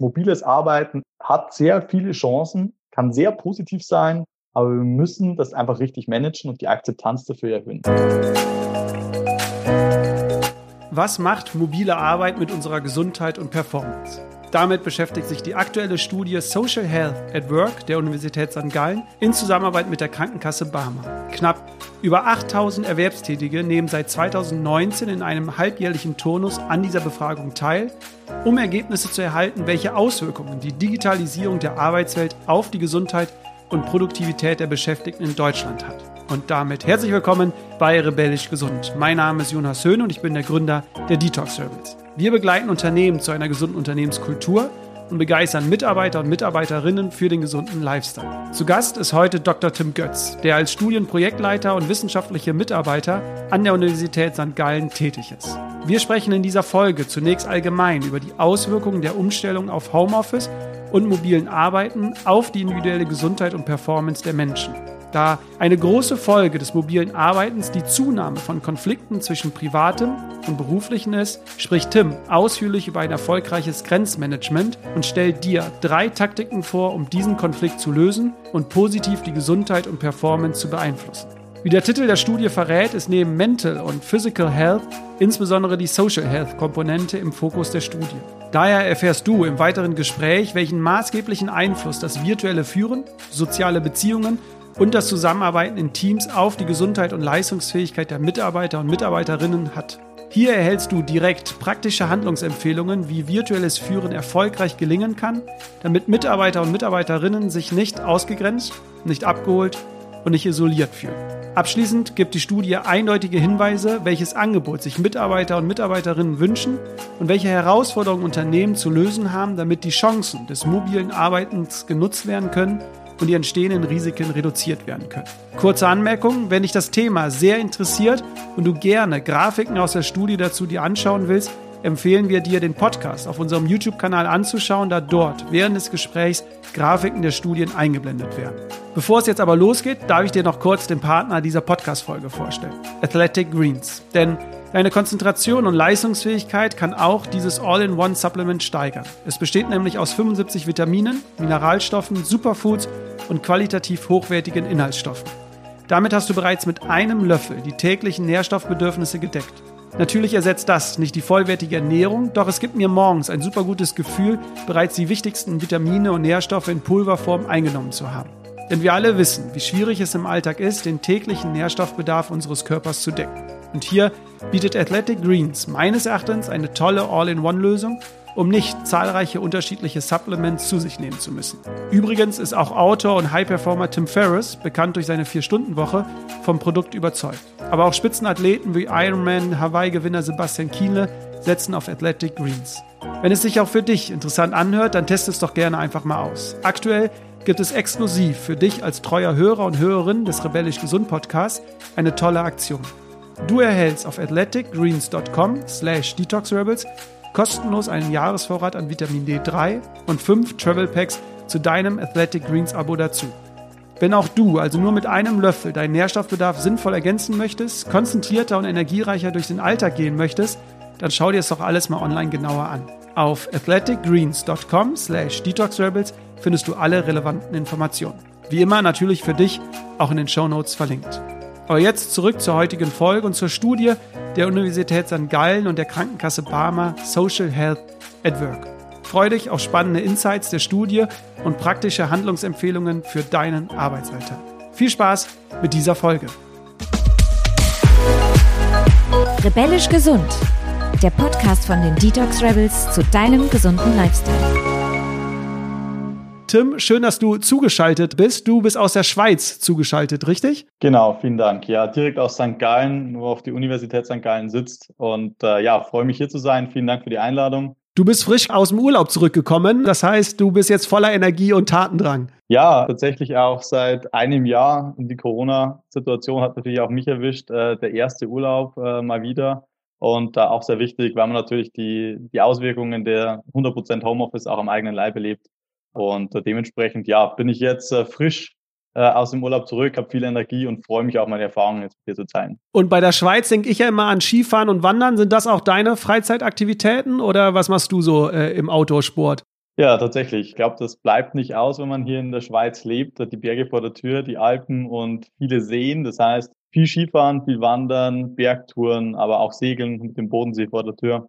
mobiles Arbeiten hat sehr viele Chancen, kann sehr positiv sein, aber wir müssen das einfach richtig managen und die Akzeptanz dafür erhöhen. Was macht mobile Arbeit mit unserer Gesundheit und Performance? Damit beschäftigt sich die aktuelle Studie Social Health at Work der Universität St. Gallen in Zusammenarbeit mit der Krankenkasse Barmer. Knapp über 8000 Erwerbstätige nehmen seit 2019 in einem halbjährlichen Turnus an dieser Befragung teil, um Ergebnisse zu erhalten, welche Auswirkungen die Digitalisierung der Arbeitswelt auf die Gesundheit und Produktivität der Beschäftigten in Deutschland hat. Und damit herzlich willkommen bei Rebellisch Gesund. Mein Name ist Jonas Höhn und ich bin der Gründer der Detox Service. Wir begleiten Unternehmen zu einer gesunden Unternehmenskultur und begeistern Mitarbeiter und Mitarbeiterinnen für den gesunden Lifestyle. Zu Gast ist heute Dr. Tim Götz, der als Studienprojektleiter und wissenschaftlicher Mitarbeiter an der Universität St. Gallen tätig ist. Wir sprechen in dieser Folge zunächst allgemein über die Auswirkungen der Umstellung auf Homeoffice und mobilen Arbeiten auf die individuelle Gesundheit und Performance der Menschen da eine große Folge des mobilen Arbeitens die Zunahme von Konflikten zwischen privatem und beruflichen ist, spricht Tim ausführlich über ein erfolgreiches Grenzmanagement und stellt dir drei Taktiken vor, um diesen Konflikt zu lösen und positiv die Gesundheit und Performance zu beeinflussen. Wie der Titel der Studie verrät, ist neben Mental und Physical Health insbesondere die Social Health Komponente im Fokus der Studie. Daher erfährst du im weiteren Gespräch, welchen maßgeblichen Einfluss das virtuelle Führen, soziale Beziehungen und das Zusammenarbeiten in Teams auf die Gesundheit und Leistungsfähigkeit der Mitarbeiter und Mitarbeiterinnen hat. Hier erhältst du direkt praktische Handlungsempfehlungen, wie virtuelles Führen erfolgreich gelingen kann, damit Mitarbeiter und Mitarbeiterinnen sich nicht ausgegrenzt, nicht abgeholt und nicht isoliert fühlen. Abschließend gibt die Studie eindeutige Hinweise, welches Angebot sich Mitarbeiter und Mitarbeiterinnen wünschen und welche Herausforderungen Unternehmen zu lösen haben, damit die Chancen des mobilen Arbeitens genutzt werden können und die entstehenden Risiken reduziert werden können. Kurze Anmerkung, wenn dich das Thema sehr interessiert und du gerne Grafiken aus der Studie dazu dir anschauen willst, empfehlen wir dir, den Podcast auf unserem YouTube-Kanal anzuschauen, da dort während des Gesprächs Grafiken der Studien eingeblendet werden. Bevor es jetzt aber losgeht, darf ich dir noch kurz den Partner dieser Podcast-Folge vorstellen: Athletic Greens. Denn Deine Konzentration und Leistungsfähigkeit kann auch dieses All-in-One-Supplement steigern. Es besteht nämlich aus 75 Vitaminen, Mineralstoffen, Superfoods und qualitativ hochwertigen Inhaltsstoffen. Damit hast du bereits mit einem Löffel die täglichen Nährstoffbedürfnisse gedeckt. Natürlich ersetzt das nicht die vollwertige Ernährung, doch es gibt mir morgens ein super gutes Gefühl, bereits die wichtigsten Vitamine und Nährstoffe in Pulverform eingenommen zu haben. Denn wir alle wissen, wie schwierig es im Alltag ist, den täglichen Nährstoffbedarf unseres Körpers zu decken. Und hier bietet Athletic Greens meines Erachtens eine tolle All-in-One-Lösung, um nicht zahlreiche unterschiedliche Supplements zu sich nehmen zu müssen. Übrigens ist auch Autor und High-Performer Tim Ferriss, bekannt durch seine 4-Stunden-Woche, vom Produkt überzeugt. Aber auch Spitzenathleten wie Ironman, Hawaii-Gewinner Sebastian Kienle setzen auf Athletic Greens. Wenn es sich auch für dich interessant anhört, dann test es doch gerne einfach mal aus. Aktuell gibt es exklusiv für dich als treuer Hörer und Hörerin des Rebellisch Gesund Podcasts eine tolle Aktion. Du erhältst auf athleticgreens.com slash detoxrebels kostenlos einen Jahresvorrat an Vitamin D3 und fünf Travel Packs zu deinem Athletic Greens Abo dazu. Wenn auch du also nur mit einem Löffel deinen Nährstoffbedarf sinnvoll ergänzen möchtest, konzentrierter und energiereicher durch den Alltag gehen möchtest, dann schau dir es doch alles mal online genauer an. Auf athleticgreens.com slash detoxrebels findest du alle relevanten Informationen. Wie immer natürlich für dich auch in den Show Notes verlinkt. Aber jetzt zurück zur heutigen Folge und zur Studie der Universität St. Gallen und der Krankenkasse Barmer Social Health at Work. Freue dich auf spannende Insights der Studie und praktische Handlungsempfehlungen für deinen Arbeitsalltag. Viel Spaß mit dieser Folge. Rebellisch gesund. Der Podcast von den Detox Rebels zu deinem gesunden Lifestyle. Tim, schön, dass du zugeschaltet bist. Du bist aus der Schweiz zugeschaltet, richtig? Genau, vielen Dank. Ja, direkt aus St. Gallen, wo auf die Universität St. Gallen sitzt. Und äh, ja, freue mich hier zu sein. Vielen Dank für die Einladung. Du bist frisch aus dem Urlaub zurückgekommen. Das heißt, du bist jetzt voller Energie und Tatendrang. Ja, tatsächlich auch seit einem Jahr. Die Corona-Situation hat natürlich auch mich erwischt. Äh, der erste Urlaub äh, mal wieder. Und da auch sehr wichtig, weil man natürlich die, die Auswirkungen der 100% Homeoffice auch am eigenen Leib erlebt. Und äh, dementsprechend, ja, bin ich jetzt äh, frisch äh, aus dem Urlaub zurück, habe viel Energie und freue mich auch, meine Erfahrungen jetzt mit dir zu teilen. Und bei der Schweiz denke ich ja immer an Skifahren und Wandern. Sind das auch deine Freizeitaktivitäten oder was machst du so äh, im Outdoor-Sport? Ja, tatsächlich. Ich glaube, das bleibt nicht aus, wenn man hier in der Schweiz lebt. Die Berge vor der Tür, die Alpen und viele Seen. Das heißt, viel Skifahren, viel Wandern, Bergtouren, aber auch Segeln mit dem Bodensee vor der Tür.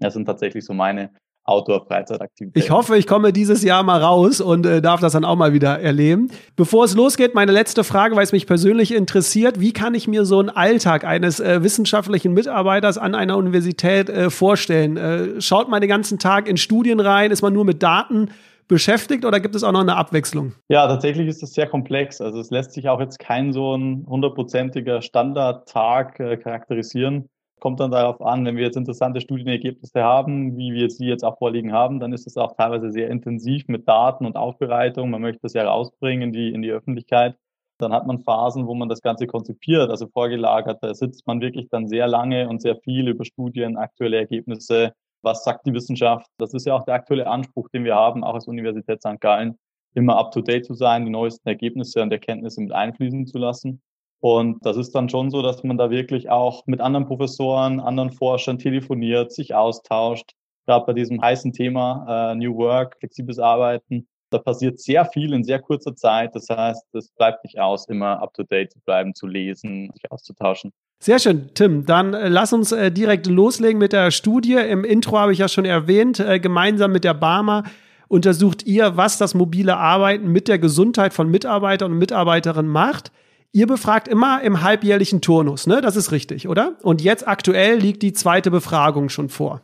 Das sind tatsächlich so meine Outdoor-Freizeitaktivitäten. Ich hoffe, ich komme dieses Jahr mal raus und äh, darf das dann auch mal wieder erleben. Bevor es losgeht, meine letzte Frage, weil es mich persönlich interessiert. Wie kann ich mir so einen Alltag eines äh, wissenschaftlichen Mitarbeiters an einer Universität äh, vorstellen? Äh, schaut man den ganzen Tag in Studien rein? Ist man nur mit Daten beschäftigt oder gibt es auch noch eine Abwechslung? Ja, tatsächlich ist das sehr komplex. Also es lässt sich auch jetzt kein so ein hundertprozentiger Standardtag äh, charakterisieren. Kommt dann darauf an, wenn wir jetzt interessante Studienergebnisse haben, wie wir sie jetzt auch vorliegen haben, dann ist es auch teilweise sehr intensiv mit Daten und Aufbereitung. Man möchte das ja rausbringen in die, in die Öffentlichkeit. Dann hat man Phasen, wo man das Ganze konzipiert, also vorgelagert. Da sitzt man wirklich dann sehr lange und sehr viel über Studien, aktuelle Ergebnisse. Was sagt die Wissenschaft? Das ist ja auch der aktuelle Anspruch, den wir haben, auch als Universität St. Gallen, immer up to date zu sein, die neuesten Ergebnisse und Erkenntnisse mit einfließen zu lassen. Und das ist dann schon so, dass man da wirklich auch mit anderen Professoren, anderen Forschern telefoniert, sich austauscht. Gerade bei diesem heißen Thema äh, New Work, flexibles Arbeiten, da passiert sehr viel in sehr kurzer Zeit. Das heißt, es bleibt nicht aus, immer up to date zu bleiben, zu lesen, sich auszutauschen. Sehr schön, Tim. Dann äh, lass uns äh, direkt loslegen mit der Studie. Im Intro habe ich ja schon erwähnt, äh, gemeinsam mit der Barmer untersucht ihr, was das mobile Arbeiten mit der Gesundheit von Mitarbeitern und Mitarbeiterinnen macht. Ihr befragt immer im halbjährlichen Turnus, ne? Das ist richtig, oder? Und jetzt aktuell liegt die zweite Befragung schon vor.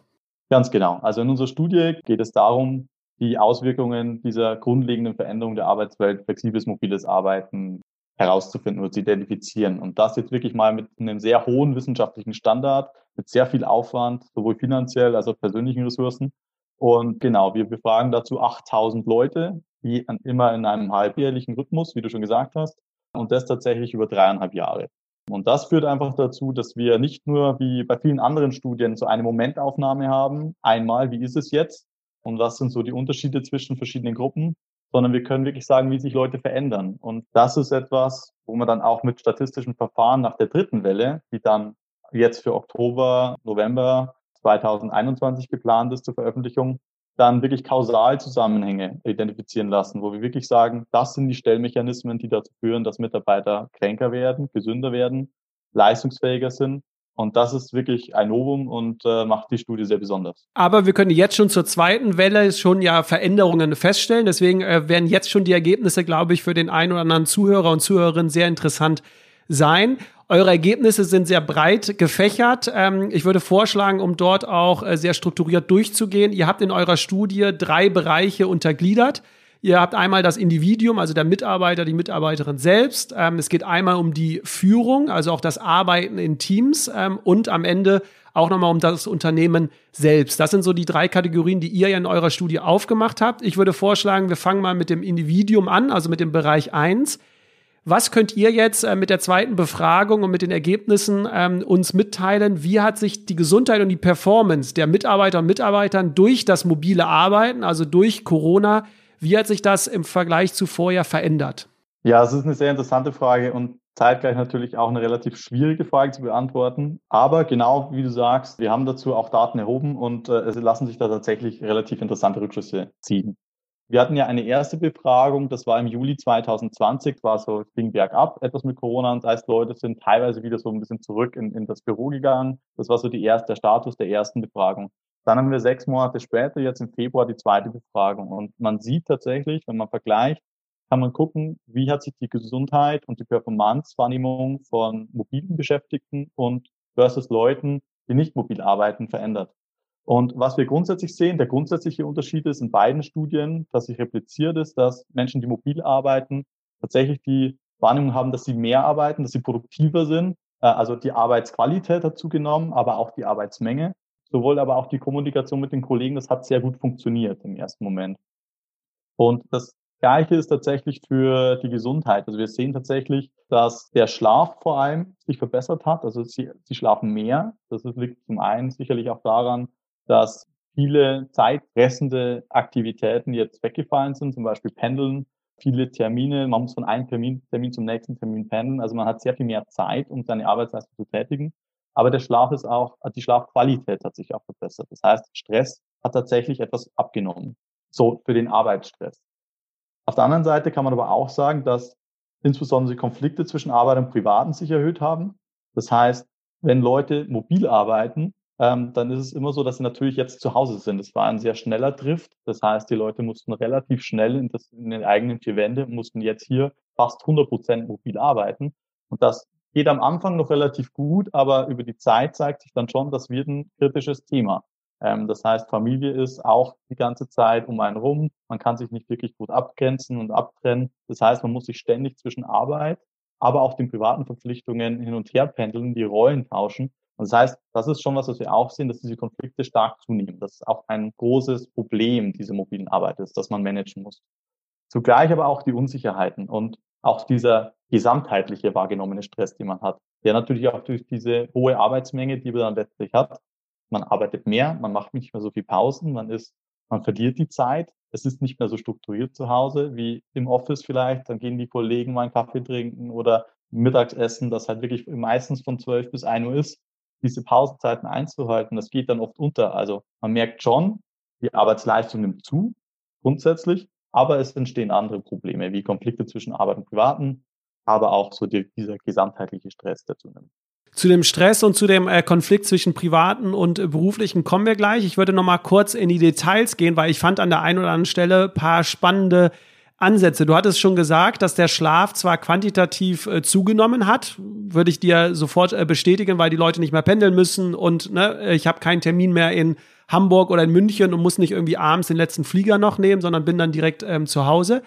Ganz genau. Also in unserer Studie geht es darum, die Auswirkungen dieser grundlegenden Veränderung der Arbeitswelt, flexibles mobiles Arbeiten herauszufinden oder zu identifizieren. Und das jetzt wirklich mal mit einem sehr hohen wissenschaftlichen Standard, mit sehr viel Aufwand, sowohl finanziell als auch persönlichen Ressourcen. Und genau, wir befragen dazu 8000 Leute, die immer in einem halbjährlichen Rhythmus, wie du schon gesagt hast, und das tatsächlich über dreieinhalb Jahre. Und das führt einfach dazu, dass wir nicht nur wie bei vielen anderen Studien so eine Momentaufnahme haben, einmal, wie ist es jetzt und was sind so die Unterschiede zwischen verschiedenen Gruppen, sondern wir können wirklich sagen, wie sich Leute verändern. Und das ist etwas, wo man dann auch mit statistischen Verfahren nach der dritten Welle, die dann jetzt für Oktober, November 2021 geplant ist zur Veröffentlichung, dann wirklich Kausalzusammenhänge identifizieren lassen, wo wir wirklich sagen, das sind die Stellmechanismen, die dazu führen, dass Mitarbeiter kränker werden, gesünder werden, leistungsfähiger sind. Und das ist wirklich ein Novum und äh, macht die Studie sehr besonders. Aber wir können jetzt schon zur zweiten Welle schon ja Veränderungen feststellen. Deswegen äh, werden jetzt schon die Ergebnisse, glaube ich, für den einen oder anderen Zuhörer und Zuhörerin sehr interessant sein. Eure Ergebnisse sind sehr breit gefächert. Ähm, ich würde vorschlagen, um dort auch äh, sehr strukturiert durchzugehen. Ihr habt in eurer Studie drei Bereiche untergliedert. Ihr habt einmal das Individuum, also der Mitarbeiter, die Mitarbeiterin selbst. Ähm, es geht einmal um die Führung, also auch das Arbeiten in Teams ähm, und am Ende auch nochmal um das Unternehmen selbst. Das sind so die drei Kategorien, die ihr ja in eurer Studie aufgemacht habt. Ich würde vorschlagen, wir fangen mal mit dem Individuum an, also mit dem Bereich eins. Was könnt ihr jetzt äh, mit der zweiten Befragung und mit den Ergebnissen ähm, uns mitteilen? Wie hat sich die Gesundheit und die Performance der Mitarbeiter und Mitarbeitern durch das mobile Arbeiten, also durch Corona, wie hat sich das im Vergleich zu vorher verändert? Ja, es ist eine sehr interessante Frage und zeitgleich natürlich auch eine relativ schwierige Frage zu beantworten. Aber genau wie du sagst, wir haben dazu auch Daten erhoben und äh, es lassen sich da tatsächlich relativ interessante Rückschlüsse ziehen. Wir hatten ja eine erste Befragung, das war im Juli 2020, war so, es ging bergab etwas mit Corona und das heißt, Leute sind teilweise wieder so ein bisschen zurück in, in das Büro gegangen. Das war so die erste, der Status der ersten Befragung. Dann haben wir sechs Monate später, jetzt im Februar, die zweite Befragung. Und man sieht tatsächlich, wenn man vergleicht, kann man gucken, wie hat sich die Gesundheit und die Performance-Wahrnehmung von mobilen Beschäftigten und versus Leuten, die nicht mobil arbeiten, verändert. Und was wir grundsätzlich sehen, der grundsätzliche Unterschied ist in beiden Studien, dass sich repliziert ist, dass Menschen, die mobil arbeiten, tatsächlich die Wahrnehmung haben, dass sie mehr arbeiten, dass sie produktiver sind. Äh, also die Arbeitsqualität hat zugenommen, aber auch die Arbeitsmenge. Sowohl aber auch die Kommunikation mit den Kollegen, das hat sehr gut funktioniert im ersten Moment. Und das Gleiche ist tatsächlich für die Gesundheit. Also wir sehen tatsächlich, dass der Schlaf vor allem sich verbessert hat. Also sie, sie schlafen mehr. Das liegt zum einen sicherlich auch daran, dass viele zeitfressende Aktivitäten jetzt weggefallen sind, zum Beispiel Pendeln, viele Termine, man muss von einem Termin, Termin zum nächsten Termin pendeln, also man hat sehr viel mehr Zeit, um seine Arbeitsleistung zu tätigen. Aber der Schlaf ist auch, die Schlafqualität hat sich auch verbessert. Das heißt, Stress hat tatsächlich etwas abgenommen. so für den Arbeitsstress. Auf der anderen Seite kann man aber auch sagen, dass insbesondere Konflikte zwischen Arbeit und Privaten sich erhöht haben. Das heißt, wenn Leute mobil arbeiten, ähm, dann ist es immer so, dass sie natürlich jetzt zu Hause sind. Es war ein sehr schneller Drift. Das heißt, die Leute mussten relativ schnell in, das, in den eigenen vier Wände, mussten jetzt hier fast 100 Prozent mobil arbeiten. Und das geht am Anfang noch relativ gut, aber über die Zeit zeigt sich dann schon, das wird ein kritisches Thema. Ähm, das heißt, Familie ist auch die ganze Zeit um einen rum. Man kann sich nicht wirklich gut abgrenzen und abtrennen. Das heißt, man muss sich ständig zwischen Arbeit, aber auch den privaten Verpflichtungen hin und her pendeln, die Rollen tauschen. Und das heißt, das ist schon was, was wir auch sehen, dass diese Konflikte stark zunehmen. Das ist auch ein großes Problem diese mobilen Arbeit ist, das man managen muss. Zugleich aber auch die Unsicherheiten und auch dieser gesamtheitliche wahrgenommene Stress, den man hat, der natürlich auch durch diese hohe Arbeitsmenge, die man dann letztlich hat, man arbeitet mehr, man macht nicht mehr so viel Pausen, man ist, man verliert die Zeit. Es ist nicht mehr so strukturiert zu Hause wie im Office vielleicht. Dann gehen die Kollegen mal einen Kaffee trinken oder Mittagsessen, das halt wirklich meistens von 12 bis 1 Uhr ist. Diese Pausenzeiten einzuhalten, das geht dann oft unter. Also man merkt schon, die Arbeitsleistung nimmt zu, grundsätzlich, aber es entstehen andere Probleme, wie Konflikte zwischen Arbeit und Privaten, aber auch so die, dieser gesamtheitliche Stress, der zunimmt. Zu dem Stress und zu dem äh, Konflikt zwischen privaten und äh, beruflichen kommen wir gleich. Ich würde noch mal kurz in die Details gehen, weil ich fand an der einen oder anderen Stelle paar spannende Ansätze. Du hattest schon gesagt, dass der Schlaf zwar quantitativ äh, zugenommen hat, würde ich dir sofort äh, bestätigen, weil die Leute nicht mehr pendeln müssen und ne, ich habe keinen Termin mehr in Hamburg oder in München und muss nicht irgendwie abends den letzten Flieger noch nehmen, sondern bin dann direkt ähm, zu Hause.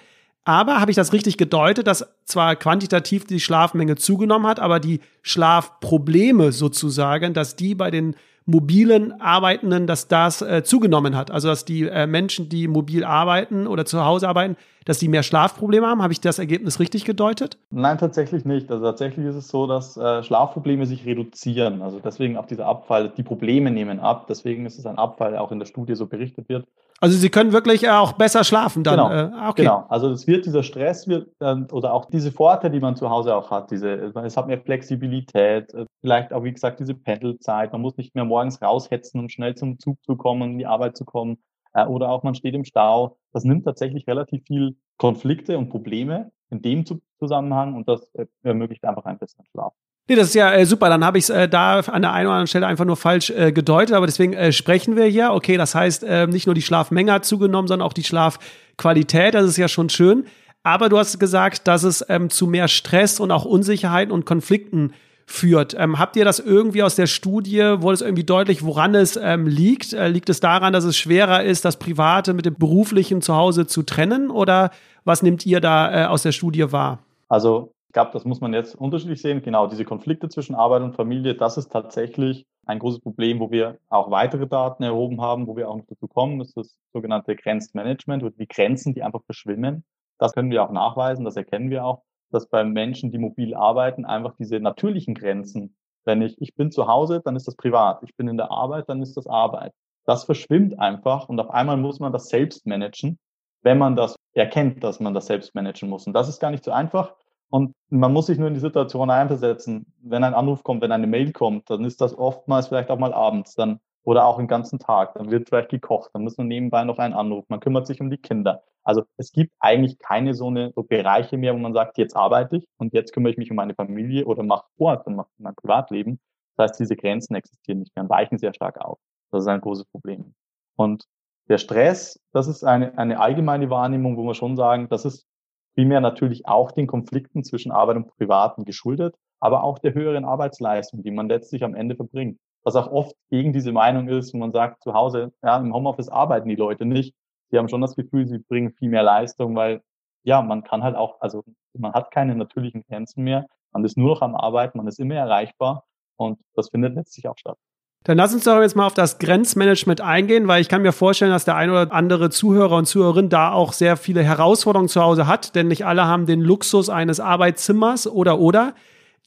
Aber habe ich das richtig gedeutet, dass zwar quantitativ die Schlafmenge zugenommen hat, aber die Schlafprobleme sozusagen, dass die bei den mobilen Arbeitenden, dass das äh, zugenommen hat. Also dass die äh, Menschen, die mobil arbeiten oder zu Hause arbeiten, dass die mehr Schlafprobleme haben. Habe ich das Ergebnis richtig gedeutet? Nein, tatsächlich nicht. Also tatsächlich ist es so, dass äh, Schlafprobleme sich reduzieren. Also deswegen auf dieser Abfall, die Probleme nehmen ab. Deswegen ist es ein Abfall, der auch in der Studie so berichtet wird. Also sie können wirklich äh, auch besser schlafen dann. Genau, äh, okay. genau. also es wird dieser Stress wird ähm, oder auch diese Vorteile, die man zu Hause auch hat, diese, es hat mehr Flexibilität, äh, vielleicht auch wie gesagt diese Pendelzeit, man muss nicht mehr morgens raushetzen, um schnell zum Zug zu kommen, in die Arbeit zu kommen, oder auch man steht im Stau. Das nimmt tatsächlich relativ viel Konflikte und Probleme in dem Zusammenhang und das äh, ermöglicht einfach einen besseren Schlaf. Nee, das ist ja äh, super. Dann habe ich es äh, da an der einen oder anderen Stelle einfach nur falsch äh, gedeutet, aber deswegen äh, sprechen wir hier. Okay, das heißt, äh, nicht nur die Schlafmenge hat zugenommen, sondern auch die Schlafqualität. Das ist ja schon schön. Aber du hast gesagt, dass es ähm, zu mehr Stress und auch Unsicherheiten und Konflikten führt. Ähm, habt ihr das irgendwie aus der Studie, wurde es irgendwie deutlich, woran es ähm, liegt? Äh, liegt es daran, dass es schwerer ist, das Private mit dem beruflichen zu Hause zu trennen? Oder was nehmt ihr da äh, aus der Studie wahr? Also ich glaube, das muss man jetzt unterschiedlich sehen. Genau, diese Konflikte zwischen Arbeit und Familie, das ist tatsächlich ein großes Problem, wo wir auch weitere Daten erhoben haben, wo wir auch noch dazu kommen. Ist das sogenannte Grenzmanagement die Grenzen, die einfach verschwimmen. Das können wir auch nachweisen, das erkennen wir auch, dass bei Menschen, die mobil arbeiten, einfach diese natürlichen Grenzen, wenn ich, ich bin zu Hause, dann ist das privat. Ich bin in der Arbeit, dann ist das Arbeit. Das verschwimmt einfach und auf einmal muss man das selbst managen, wenn man das erkennt, dass man das selbst managen muss. Und das ist gar nicht so einfach. Und man muss sich nur in die Situation einversetzen. Wenn ein Anruf kommt, wenn eine Mail kommt, dann ist das oftmals vielleicht auch mal abends dann oder auch den ganzen Tag. Dann wird vielleicht gekocht, dann muss man nebenbei noch einen Anruf. Man kümmert sich um die Kinder. Also es gibt eigentlich keine so eine so Bereiche mehr, wo man sagt, jetzt arbeite ich und jetzt kümmere ich mich um meine Familie oder mache Sport und mache mein Privatleben. Das heißt, diese Grenzen existieren nicht mehr und weichen sehr stark auf. Das ist ein großes Problem. Und der Stress, das ist eine, eine allgemeine Wahrnehmung, wo wir schon sagen, das ist primär natürlich auch den Konflikten zwischen Arbeit und Privaten geschuldet, aber auch der höheren Arbeitsleistung, die man letztlich am Ende verbringt. Was auch oft gegen diese Meinung ist, wo man sagt, zu Hause, ja, im Homeoffice arbeiten die Leute nicht. Sie haben schon das Gefühl, sie bringen viel mehr Leistung, weil ja, man kann halt auch, also man hat keine natürlichen Grenzen mehr. Man ist nur noch am Arbeiten, man ist immer erreichbar und das findet letztlich auch statt. Dann lass uns doch jetzt mal auf das Grenzmanagement eingehen, weil ich kann mir vorstellen, dass der ein oder andere Zuhörer und Zuhörerin da auch sehr viele Herausforderungen zu Hause hat, denn nicht alle haben den Luxus eines Arbeitszimmers oder oder.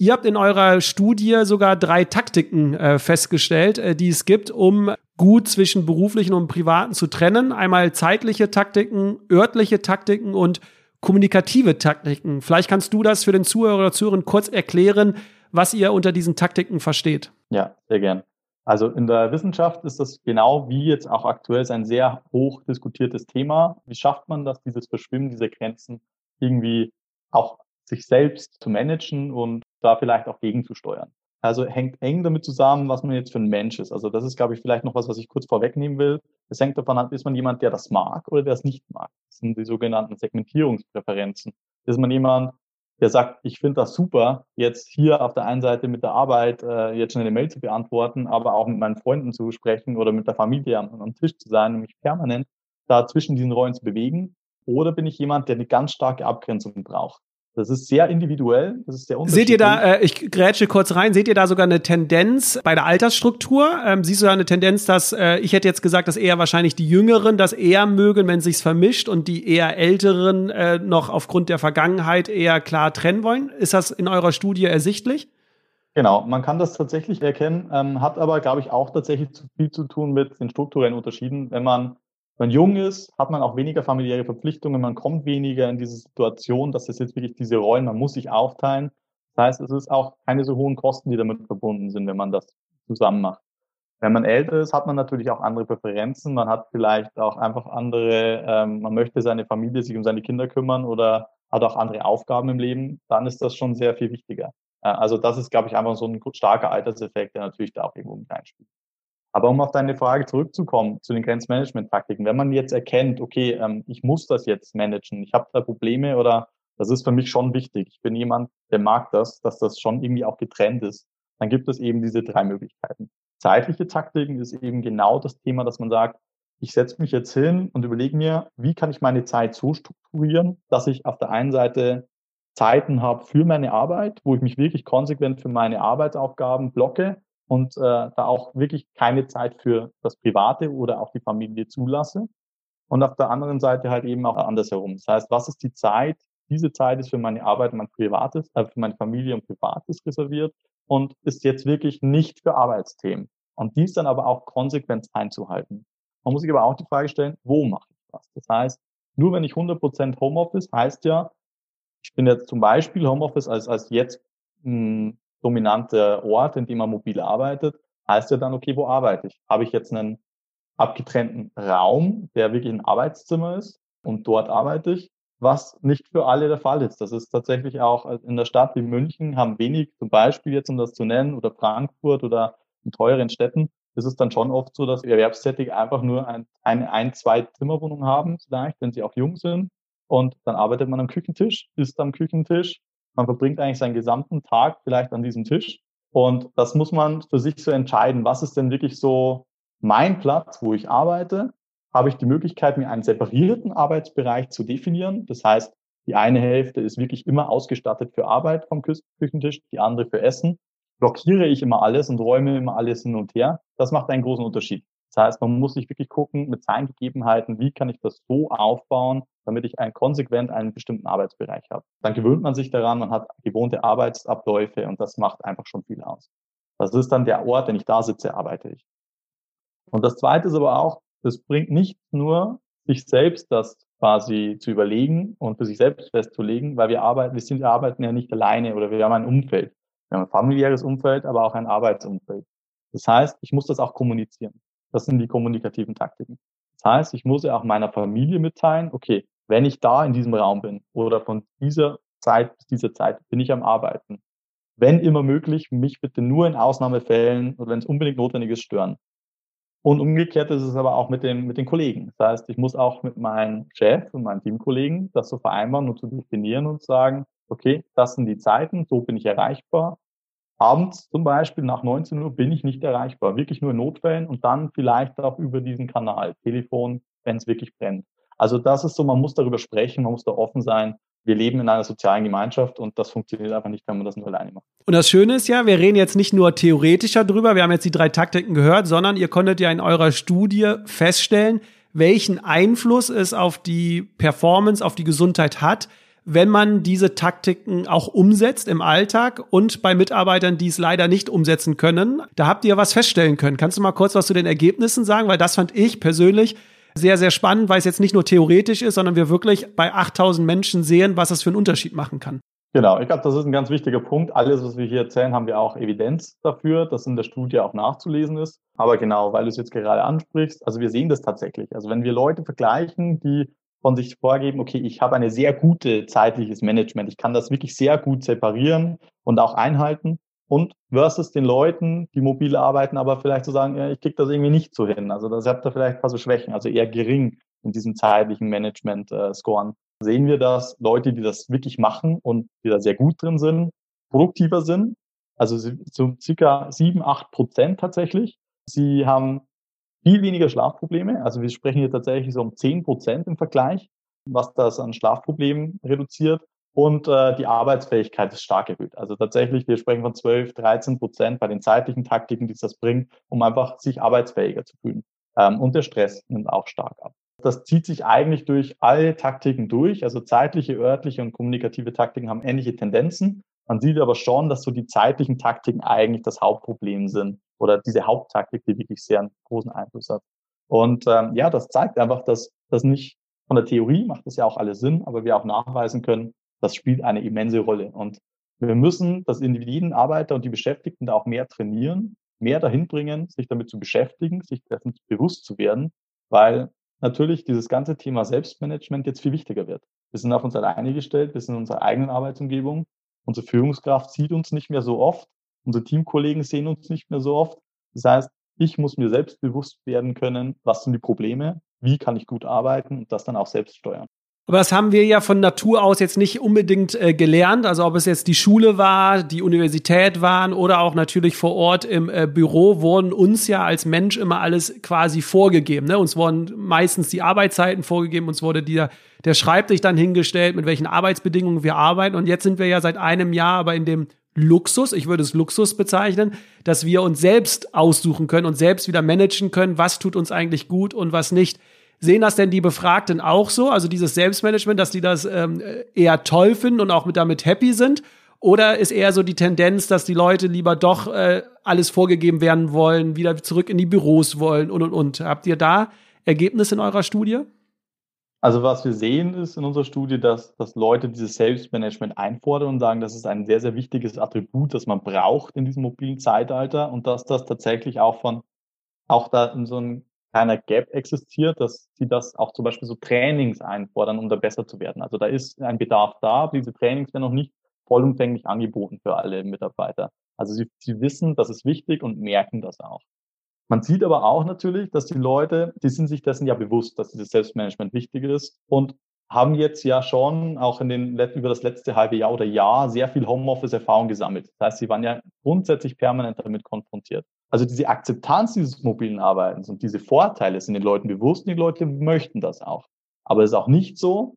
Ihr habt in eurer Studie sogar drei Taktiken äh, festgestellt, äh, die es gibt, um gut zwischen beruflichen und privaten zu trennen. Einmal zeitliche Taktiken, örtliche Taktiken und kommunikative Taktiken. Vielleicht kannst du das für den Zuhörer oder Zuhörerin kurz erklären, was ihr unter diesen Taktiken versteht. Ja, sehr gern. Also in der Wissenschaft ist das genau wie jetzt auch aktuell ein sehr hoch diskutiertes Thema. Wie schafft man das, dieses Verschwimmen dieser Grenzen irgendwie auch sich selbst zu managen und da vielleicht auch gegenzusteuern? Also hängt eng damit zusammen, was man jetzt für ein Mensch ist. Also das ist, glaube ich, vielleicht noch was, was ich kurz vorwegnehmen will. Es hängt davon ab, ist man jemand, der das mag oder der es nicht mag. Das sind die sogenannten Segmentierungspräferenzen. Ist man jemand, der sagt, ich finde das super, jetzt hier auf der einen Seite mit der Arbeit äh, jetzt schnell eine Mail zu beantworten, aber auch mit meinen Freunden zu sprechen oder mit der Familie am, am Tisch zu sein und mich permanent da zwischen diesen Rollen zu bewegen. Oder bin ich jemand, der eine ganz starke Abgrenzung braucht? Das ist sehr individuell, das ist sehr unterschiedlich. Seht ihr da, äh, ich grätsche kurz rein, seht ihr da sogar eine Tendenz bei der Altersstruktur? Ähm, siehst du da eine Tendenz, dass, äh, ich hätte jetzt gesagt, dass eher wahrscheinlich die Jüngeren das eher mögen, wenn sich's vermischt und die eher Älteren äh, noch aufgrund der Vergangenheit eher klar trennen wollen? Ist das in eurer Studie ersichtlich? Genau, man kann das tatsächlich erkennen, ähm, hat aber, glaube ich, auch tatsächlich zu viel zu tun mit den strukturellen Unterschieden. Wenn man wenn man jung ist, hat man auch weniger familiäre Verpflichtungen, man kommt weniger in diese Situation, dass es jetzt wirklich diese Rollen, man muss sich aufteilen. Das heißt, es ist auch keine so hohen Kosten, die damit verbunden sind, wenn man das zusammen macht. Wenn man älter ist, hat man natürlich auch andere Präferenzen. Man hat vielleicht auch einfach andere, ähm, man möchte seine Familie sich um seine Kinder kümmern oder hat auch andere Aufgaben im Leben. Dann ist das schon sehr viel wichtiger. Äh, also das ist, glaube ich, einfach so ein starker Alterseffekt, der natürlich da auch irgendwo mit einspielt. Aber um auf deine Frage zurückzukommen, zu den Grenzmanagement-Taktiken, wenn man jetzt erkennt, okay, ähm, ich muss das jetzt managen, ich habe da Probleme oder das ist für mich schon wichtig, ich bin jemand, der mag das, dass das schon irgendwie auch getrennt ist, dann gibt es eben diese drei Möglichkeiten. Zeitliche Taktiken ist eben genau das Thema, dass man sagt, ich setze mich jetzt hin und überlege mir, wie kann ich meine Zeit so strukturieren, dass ich auf der einen Seite Zeiten habe für meine Arbeit, wo ich mich wirklich konsequent für meine Arbeitsaufgaben blocke und äh, da auch wirklich keine Zeit für das Private oder auch die Familie zulasse. Und auf der anderen Seite halt eben auch andersherum. Das heißt, was ist die Zeit? Diese Zeit ist für meine Arbeit, mein Privates, äh, für meine Familie und Privates reserviert und ist jetzt wirklich nicht für Arbeitsthemen. Und dies dann aber auch konsequent einzuhalten. Man muss sich aber auch die Frage stellen, wo mache ich das? Das heißt, nur wenn ich 100% Homeoffice, heißt ja, ich bin jetzt zum Beispiel Homeoffice als, als jetzt mh, hm, dominante Ort, in dem man mobil arbeitet, heißt ja dann, okay, wo arbeite ich? Habe ich jetzt einen abgetrennten Raum, der wirklich ein Arbeitszimmer ist und dort arbeite ich, was nicht für alle der Fall ist. Das ist tatsächlich auch in der Stadt wie München haben wenig, zum Beispiel jetzt, um das zu nennen, oder Frankfurt oder in teuren Städten, ist es dann schon oft so, dass Erwerbstätige einfach nur ein, eine ein, zwei Zimmerwohnung haben, vielleicht, wenn sie auch jung sind. Und dann arbeitet man am Küchentisch, isst am Küchentisch man verbringt eigentlich seinen gesamten Tag vielleicht an diesem Tisch. Und das muss man für sich so entscheiden. Was ist denn wirklich so mein Platz, wo ich arbeite? Habe ich die Möglichkeit, mir einen separierten Arbeitsbereich zu definieren? Das heißt, die eine Hälfte ist wirklich immer ausgestattet für Arbeit vom Küchentisch, die andere für Essen. Blockiere ich immer alles und räume immer alles hin und her? Das macht einen großen Unterschied. Das heißt, man muss sich wirklich gucken mit seinen Gegebenheiten, wie kann ich das so aufbauen, damit ich ein, konsequent einen bestimmten Arbeitsbereich habe. Dann gewöhnt man sich daran, man hat gewohnte Arbeitsabläufe und das macht einfach schon viel aus. Das ist dann der Ort, wenn ich da sitze, arbeite ich. Und das Zweite ist aber auch, es bringt nicht nur, sich selbst das quasi zu überlegen und für sich selbst festzulegen, weil wir arbeiten, wir sind, wir arbeiten ja nicht alleine oder wir haben ein Umfeld. Wir haben ein familiäres Umfeld, aber auch ein Arbeitsumfeld. Das heißt, ich muss das auch kommunizieren. Das sind die kommunikativen Taktiken. Das heißt, ich muss ja auch meiner Familie mitteilen, okay, wenn ich da in diesem Raum bin oder von dieser Zeit bis dieser Zeit bin ich am Arbeiten. Wenn immer möglich, mich bitte nur in Ausnahmefällen oder wenn es unbedingt notwendig ist, stören. Und umgekehrt ist es aber auch mit den, mit den Kollegen. Das heißt, ich muss auch mit meinem Chef und meinen Teamkollegen das so vereinbaren und zu definieren und sagen, okay, das sind die Zeiten, so bin ich erreichbar Abends zum Beispiel nach 19 Uhr bin ich nicht erreichbar, wirklich nur in Notfällen und dann vielleicht auch über diesen Kanal, Telefon, wenn es wirklich brennt. Also das ist so, man muss darüber sprechen, man muss da offen sein. Wir leben in einer sozialen Gemeinschaft und das funktioniert einfach nicht, wenn man das nur alleine macht. Und das Schöne ist ja, wir reden jetzt nicht nur theoretischer drüber, wir haben jetzt die drei Taktiken gehört, sondern ihr konntet ja in eurer Studie feststellen, welchen Einfluss es auf die Performance, auf die Gesundheit hat, wenn man diese Taktiken auch umsetzt im Alltag und bei Mitarbeitern, die es leider nicht umsetzen können. Da habt ihr was feststellen können. Kannst du mal kurz was zu den Ergebnissen sagen? Weil das fand ich persönlich sehr, sehr spannend, weil es jetzt nicht nur theoretisch ist, sondern wir wirklich bei 8000 Menschen sehen, was es für einen Unterschied machen kann. Genau, ich glaube, das ist ein ganz wichtiger Punkt. Alles, was wir hier erzählen, haben wir auch Evidenz dafür, dass in der Studie auch nachzulesen ist. Aber genau, weil du es jetzt gerade ansprichst, also wir sehen das tatsächlich. Also wenn wir Leute vergleichen, die von sich vorgeben, okay, ich habe eine sehr gute zeitliches Management, ich kann das wirklich sehr gut separieren und auch einhalten. Und versus den Leuten, die mobil arbeiten, aber vielleicht zu so sagen, ja, ich kriege das irgendwie nicht so hin. Also das habt ihr vielleicht ein paar so Schwächen, also eher gering in diesem zeitlichen Management-Scoren. Äh, sehen wir, dass Leute, die das wirklich machen und die da sehr gut drin sind, produktiver sind. Also so circa sieben, acht Prozent tatsächlich. Sie haben viel weniger Schlafprobleme. Also wir sprechen hier tatsächlich so um zehn Prozent im Vergleich, was das an Schlafproblemen reduziert. Und äh, die Arbeitsfähigkeit ist stark erhöht. Also tatsächlich, wir sprechen von 12, 13 Prozent bei den zeitlichen Taktiken, die das bringt, um einfach sich arbeitsfähiger zu fühlen. Ähm, und der Stress nimmt auch stark ab. Das zieht sich eigentlich durch alle Taktiken durch. Also zeitliche, örtliche und kommunikative Taktiken haben ähnliche Tendenzen. Man sieht aber schon, dass so die zeitlichen Taktiken eigentlich das Hauptproblem sind oder diese Haupttaktik, die wirklich sehr einen großen Einfluss hat. Und ähm, ja, das zeigt einfach, dass das nicht von der Theorie macht das ja auch alles Sinn, aber wir auch nachweisen können, das spielt eine immense Rolle. Und wir müssen das Individuen, Arbeiter und die Beschäftigten da auch mehr trainieren, mehr dahin bringen, sich damit zu beschäftigen, sich dessen bewusst zu werden, weil natürlich dieses ganze Thema Selbstmanagement jetzt viel wichtiger wird. Wir sind auf uns alleine gestellt, wir sind in unserer eigenen Arbeitsumgebung. Unsere Führungskraft sieht uns nicht mehr so oft, unsere Teamkollegen sehen uns nicht mehr so oft. Das heißt, ich muss mir selbst bewusst werden können, was sind die Probleme, wie kann ich gut arbeiten und das dann auch selbst steuern. Aber das haben wir ja von Natur aus jetzt nicht unbedingt äh, gelernt. Also ob es jetzt die Schule war, die Universität waren oder auch natürlich vor Ort im äh, Büro, wurden uns ja als Mensch immer alles quasi vorgegeben. Ne? Uns wurden meistens die Arbeitszeiten vorgegeben, uns wurde der, der Schreibtisch dann hingestellt, mit welchen Arbeitsbedingungen wir arbeiten. Und jetzt sind wir ja seit einem Jahr aber in dem Luxus, ich würde es Luxus bezeichnen, dass wir uns selbst aussuchen können und selbst wieder managen können, was tut uns eigentlich gut und was nicht. Sehen das denn die Befragten auch so? Also dieses Selbstmanagement, dass die das ähm, eher toll finden und auch mit damit happy sind? Oder ist eher so die Tendenz, dass die Leute lieber doch äh, alles vorgegeben werden wollen, wieder zurück in die Büros wollen und und und? Habt ihr da Ergebnisse in eurer Studie? Also was wir sehen ist in unserer Studie, dass, dass Leute dieses Selbstmanagement einfordern und sagen, das ist ein sehr, sehr wichtiges Attribut, das man braucht in diesem mobilen Zeitalter und dass das tatsächlich auch von auch da in so ein keiner Gap existiert, dass sie das auch zum Beispiel so Trainings einfordern, um da besser zu werden. Also da ist ein Bedarf da, aber diese Trainings werden noch nicht vollumfänglich angeboten für alle Mitarbeiter. Also sie, sie wissen, das ist wichtig und merken das auch. Man sieht aber auch natürlich, dass die Leute, die sind sich dessen ja bewusst, dass dieses Selbstmanagement wichtig ist und haben jetzt ja schon auch in den, über das letzte halbe Jahr oder Jahr sehr viel Homeoffice-Erfahrung gesammelt. Das heißt, sie waren ja grundsätzlich permanent damit konfrontiert. Also diese Akzeptanz dieses mobilen Arbeitens und diese Vorteile sind den Leuten bewusst und die Leute möchten das auch. Aber es ist auch nicht so,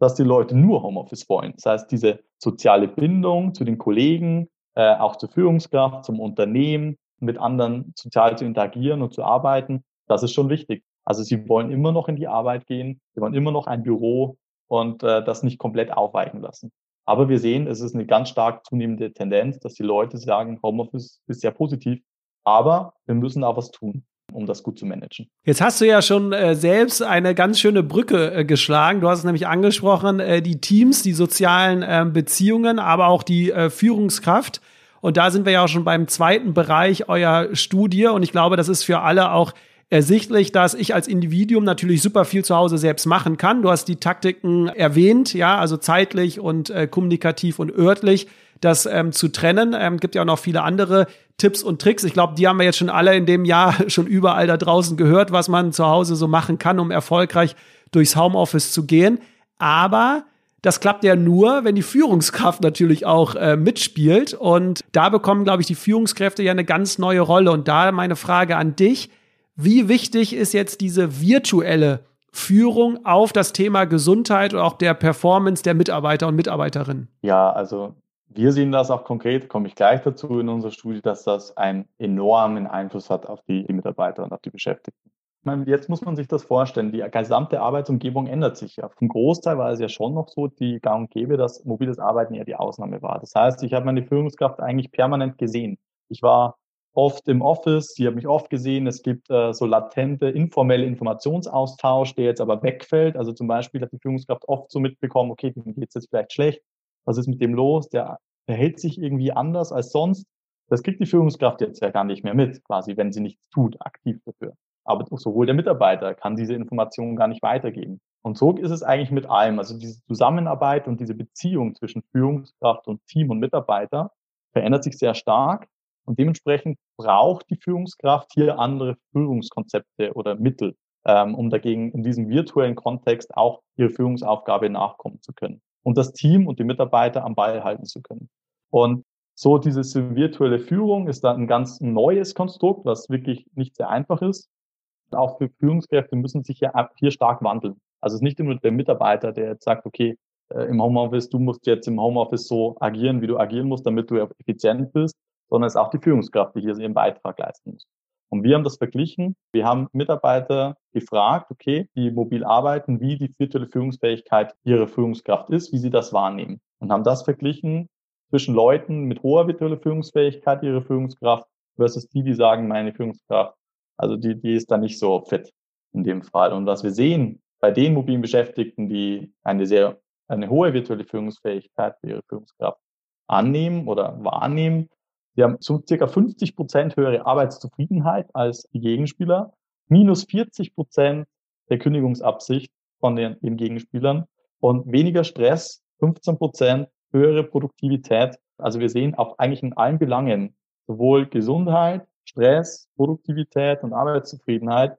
dass die Leute nur Homeoffice wollen. Das heißt, diese soziale Bindung zu den Kollegen, äh, auch zur Führungskraft, zum Unternehmen, mit anderen sozial zu interagieren und zu arbeiten, das ist schon wichtig. Also sie wollen immer noch in die Arbeit gehen, sie wollen immer noch ein Büro und äh, das nicht komplett aufweichen lassen. Aber wir sehen, es ist eine ganz stark zunehmende Tendenz, dass die Leute sagen, Homeoffice ist sehr positiv, aber wir müssen auch was tun um das gut zu managen. Jetzt hast du ja schon äh, selbst eine ganz schöne Brücke äh, geschlagen. Du hast es nämlich angesprochen, äh, die Teams, die sozialen ähm, Beziehungen, aber auch die äh, Führungskraft. Und da sind wir ja auch schon beim zweiten Bereich eurer Studie. Und ich glaube, das ist für alle auch ersichtlich, dass ich als Individuum natürlich super viel zu Hause selbst machen kann. Du hast die Taktiken erwähnt, ja, also zeitlich und äh, kommunikativ und örtlich das ähm, zu trennen. Ähm, gibt ja auch noch viele andere Tipps und Tricks. Ich glaube, die haben wir jetzt schon alle in dem Jahr schon überall da draußen gehört, was man zu Hause so machen kann, um erfolgreich durchs Homeoffice zu gehen. Aber das klappt ja nur, wenn die Führungskraft natürlich auch äh, mitspielt. Und da bekommen, glaube ich, die Führungskräfte ja eine ganz neue Rolle. Und da meine Frage an dich. Wie wichtig ist jetzt diese virtuelle Führung auf das Thema Gesundheit und auch der Performance der Mitarbeiter und Mitarbeiterinnen? Ja, also wir sehen das auch konkret, komme ich gleich dazu in unserer Studie, dass das einen enormen Einfluss hat auf die Mitarbeiter und auf die Beschäftigten. Meine, jetzt muss man sich das vorstellen, die gesamte Arbeitsumgebung ändert sich ja. Vom Großteil war es ja schon noch so, die gang und gäbe, dass mobiles Arbeiten eher die Ausnahme war. Das heißt, ich habe meine Führungskraft eigentlich permanent gesehen. Ich war oft im Office, sie hat mich oft gesehen, es gibt äh, so latente, informelle Informationsaustausch, der jetzt aber wegfällt. Also zum Beispiel hat die Führungskraft oft so mitbekommen, okay, dem geht es jetzt vielleicht schlecht. was ist mit dem los? Der verhält sich irgendwie anders als sonst. Das kriegt die Führungskraft jetzt ja gar nicht mehr mit, quasi, wenn sie nichts tut, aktiv dafür. Aber sowohl der Mitarbeiter kann diese Informationen gar nicht weitergeben. Und so ist es eigentlich mit allem. Also diese Zusammenarbeit und diese Beziehung zwischen Führungskraft und Team und Mitarbeiter verändert sich sehr stark. Und dementsprechend braucht die Führungskraft hier andere Führungskonzepte oder Mittel, ähm, um dagegen in diesem virtuellen Kontext auch ihre Führungsaufgabe nachkommen zu können und das Team und die Mitarbeiter am Ball halten zu können. Und so diese virtuelle Führung ist da ein ganz neues Konstrukt, was wirklich nicht sehr einfach ist. Auch für Führungskräfte müssen sich ja hier stark wandeln. Also es ist nicht nur der Mitarbeiter, der jetzt sagt, okay, äh, im Homeoffice, du musst jetzt im Homeoffice so agieren, wie du agieren musst, damit du effizient bist, sondern es ist auch die Führungskraft, die hier ihren Beitrag leisten muss. Und wir haben das verglichen. Wir haben Mitarbeiter gefragt, okay, die mobil arbeiten, wie die virtuelle Führungsfähigkeit ihrer Führungskraft ist, wie sie das wahrnehmen. Und haben das verglichen zwischen Leuten mit hoher virtueller Führungsfähigkeit ihrer Führungskraft versus die, die sagen, meine Führungskraft, also die, die ist da nicht so fit in dem Fall. Und was wir sehen bei den mobilen Beschäftigten, die eine sehr, eine hohe virtuelle Führungsfähigkeit für ihre Führungskraft annehmen oder wahrnehmen, die haben so circa 50 Prozent höhere Arbeitszufriedenheit als die Gegenspieler, minus 40 Prozent der Kündigungsabsicht von den, den Gegenspielern und weniger Stress, 15 Prozent höhere Produktivität. Also wir sehen auch eigentlich in allen Belangen sowohl Gesundheit, Stress, Produktivität und Arbeitszufriedenheit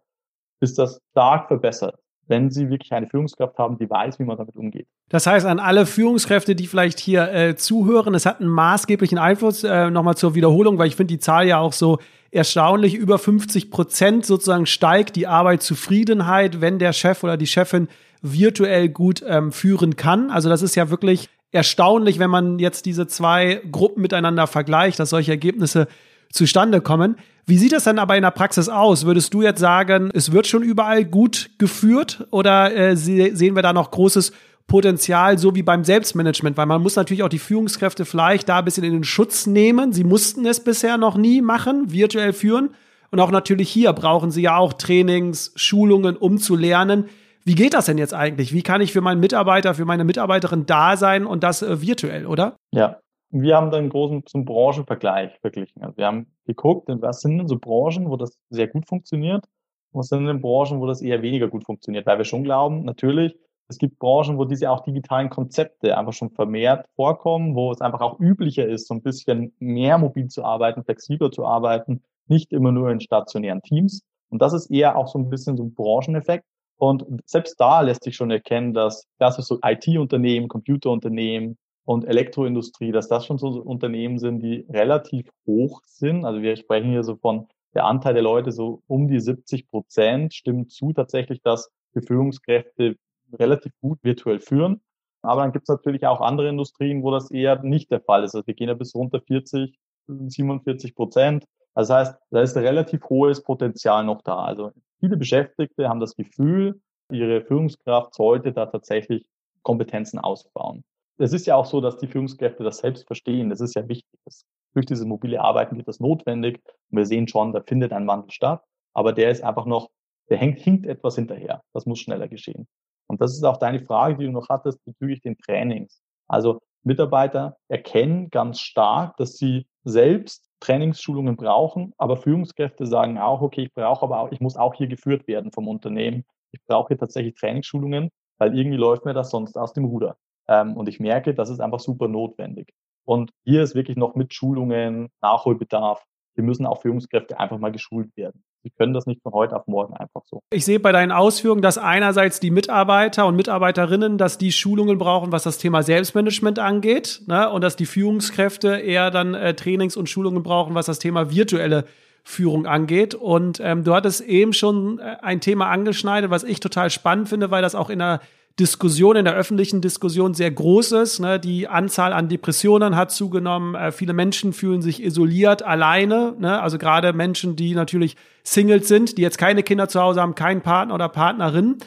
ist das stark verbessert wenn sie wirklich eine Führungskraft haben, die weiß, wie man damit umgeht. Das heißt, an alle Führungskräfte, die vielleicht hier äh, zuhören, es hat einen maßgeblichen Einfluss, äh, nochmal zur Wiederholung, weil ich finde die Zahl ja auch so erstaunlich, über 50 Prozent sozusagen steigt die Arbeitszufriedenheit, wenn der Chef oder die Chefin virtuell gut ähm, führen kann. Also das ist ja wirklich erstaunlich, wenn man jetzt diese zwei Gruppen miteinander vergleicht, dass solche Ergebnisse zustande kommen. Wie sieht das dann aber in der Praxis aus? Würdest du jetzt sagen, es wird schon überall gut geführt oder äh, sehen wir da noch großes Potenzial, so wie beim Selbstmanagement? Weil man muss natürlich auch die Führungskräfte vielleicht da ein bisschen in den Schutz nehmen. Sie mussten es bisher noch nie machen, virtuell führen. Und auch natürlich hier brauchen sie ja auch Trainings, Schulungen, um zu lernen. Wie geht das denn jetzt eigentlich? Wie kann ich für meinen Mitarbeiter, für meine Mitarbeiterin da sein und das äh, virtuell, oder? Ja, wir haben da einen großen zum Branchenvergleich verglichen. Also wir haben geguckt, was sind denn so Branchen, wo das sehr gut funktioniert und was sind denn Branchen, wo das eher weniger gut funktioniert, weil wir schon glauben, natürlich, es gibt Branchen, wo diese auch digitalen Konzepte einfach schon vermehrt vorkommen, wo es einfach auch üblicher ist, so ein bisschen mehr mobil zu arbeiten, flexibler zu arbeiten, nicht immer nur in stationären Teams. Und das ist eher auch so ein bisschen so ein Brancheneffekt. Und selbst da lässt sich schon erkennen, dass das ist so IT-Unternehmen, Computerunternehmen, und Elektroindustrie, dass das schon so Unternehmen sind, die relativ hoch sind. Also wir sprechen hier so von der Anteil der Leute so um die 70 Prozent stimmt zu tatsächlich, dass die Führungskräfte relativ gut virtuell führen. Aber dann gibt es natürlich auch andere Industrien, wo das eher nicht der Fall ist. Also wir gehen ja bis runter 40, 47 Prozent. Das heißt, da ist ein relativ hohes Potenzial noch da. Also viele Beschäftigte haben das Gefühl, ihre Führungskraft sollte da tatsächlich Kompetenzen ausbauen es ist ja auch so, dass die Führungskräfte das selbst verstehen. Das ist ja wichtig. Das, durch dieses mobile Arbeiten wird das notwendig. Und wir sehen schon, da findet ein Wandel statt. Aber der ist einfach noch, der hängt, hinkt etwas hinterher. Das muss schneller geschehen. Und das ist auch deine Frage, die du noch hattest bezüglich den Trainings. Also Mitarbeiter erkennen ganz stark, dass sie selbst Trainingsschulungen brauchen, aber Führungskräfte sagen auch, okay, ich brauche aber auch, ich muss auch hier geführt werden vom Unternehmen. Ich brauche hier tatsächlich Trainingsschulungen, weil irgendwie läuft mir das sonst aus dem Ruder. Ähm, und ich merke, das ist einfach super notwendig. Und hier ist wirklich noch mit Schulungen, Nachholbedarf. Hier müssen auch Führungskräfte einfach mal geschult werden. Sie können das nicht von heute auf morgen einfach so. Ich sehe bei deinen Ausführungen, dass einerseits die Mitarbeiter und Mitarbeiterinnen, dass die Schulungen brauchen, was das Thema Selbstmanagement angeht, ne? und dass die Führungskräfte eher dann äh, Trainings und Schulungen brauchen, was das Thema virtuelle Führung angeht. Und ähm, du hattest eben schon äh, ein Thema angeschneidet, was ich total spannend finde, weil das auch in der Diskussion, in der öffentlichen Diskussion sehr groß ist. Ne? Die Anzahl an Depressionen hat zugenommen. Äh, viele Menschen fühlen sich isoliert, alleine. Ne? Also gerade Menschen, die natürlich Singles sind, die jetzt keine Kinder zu Hause haben, keinen Partner oder Partnerin.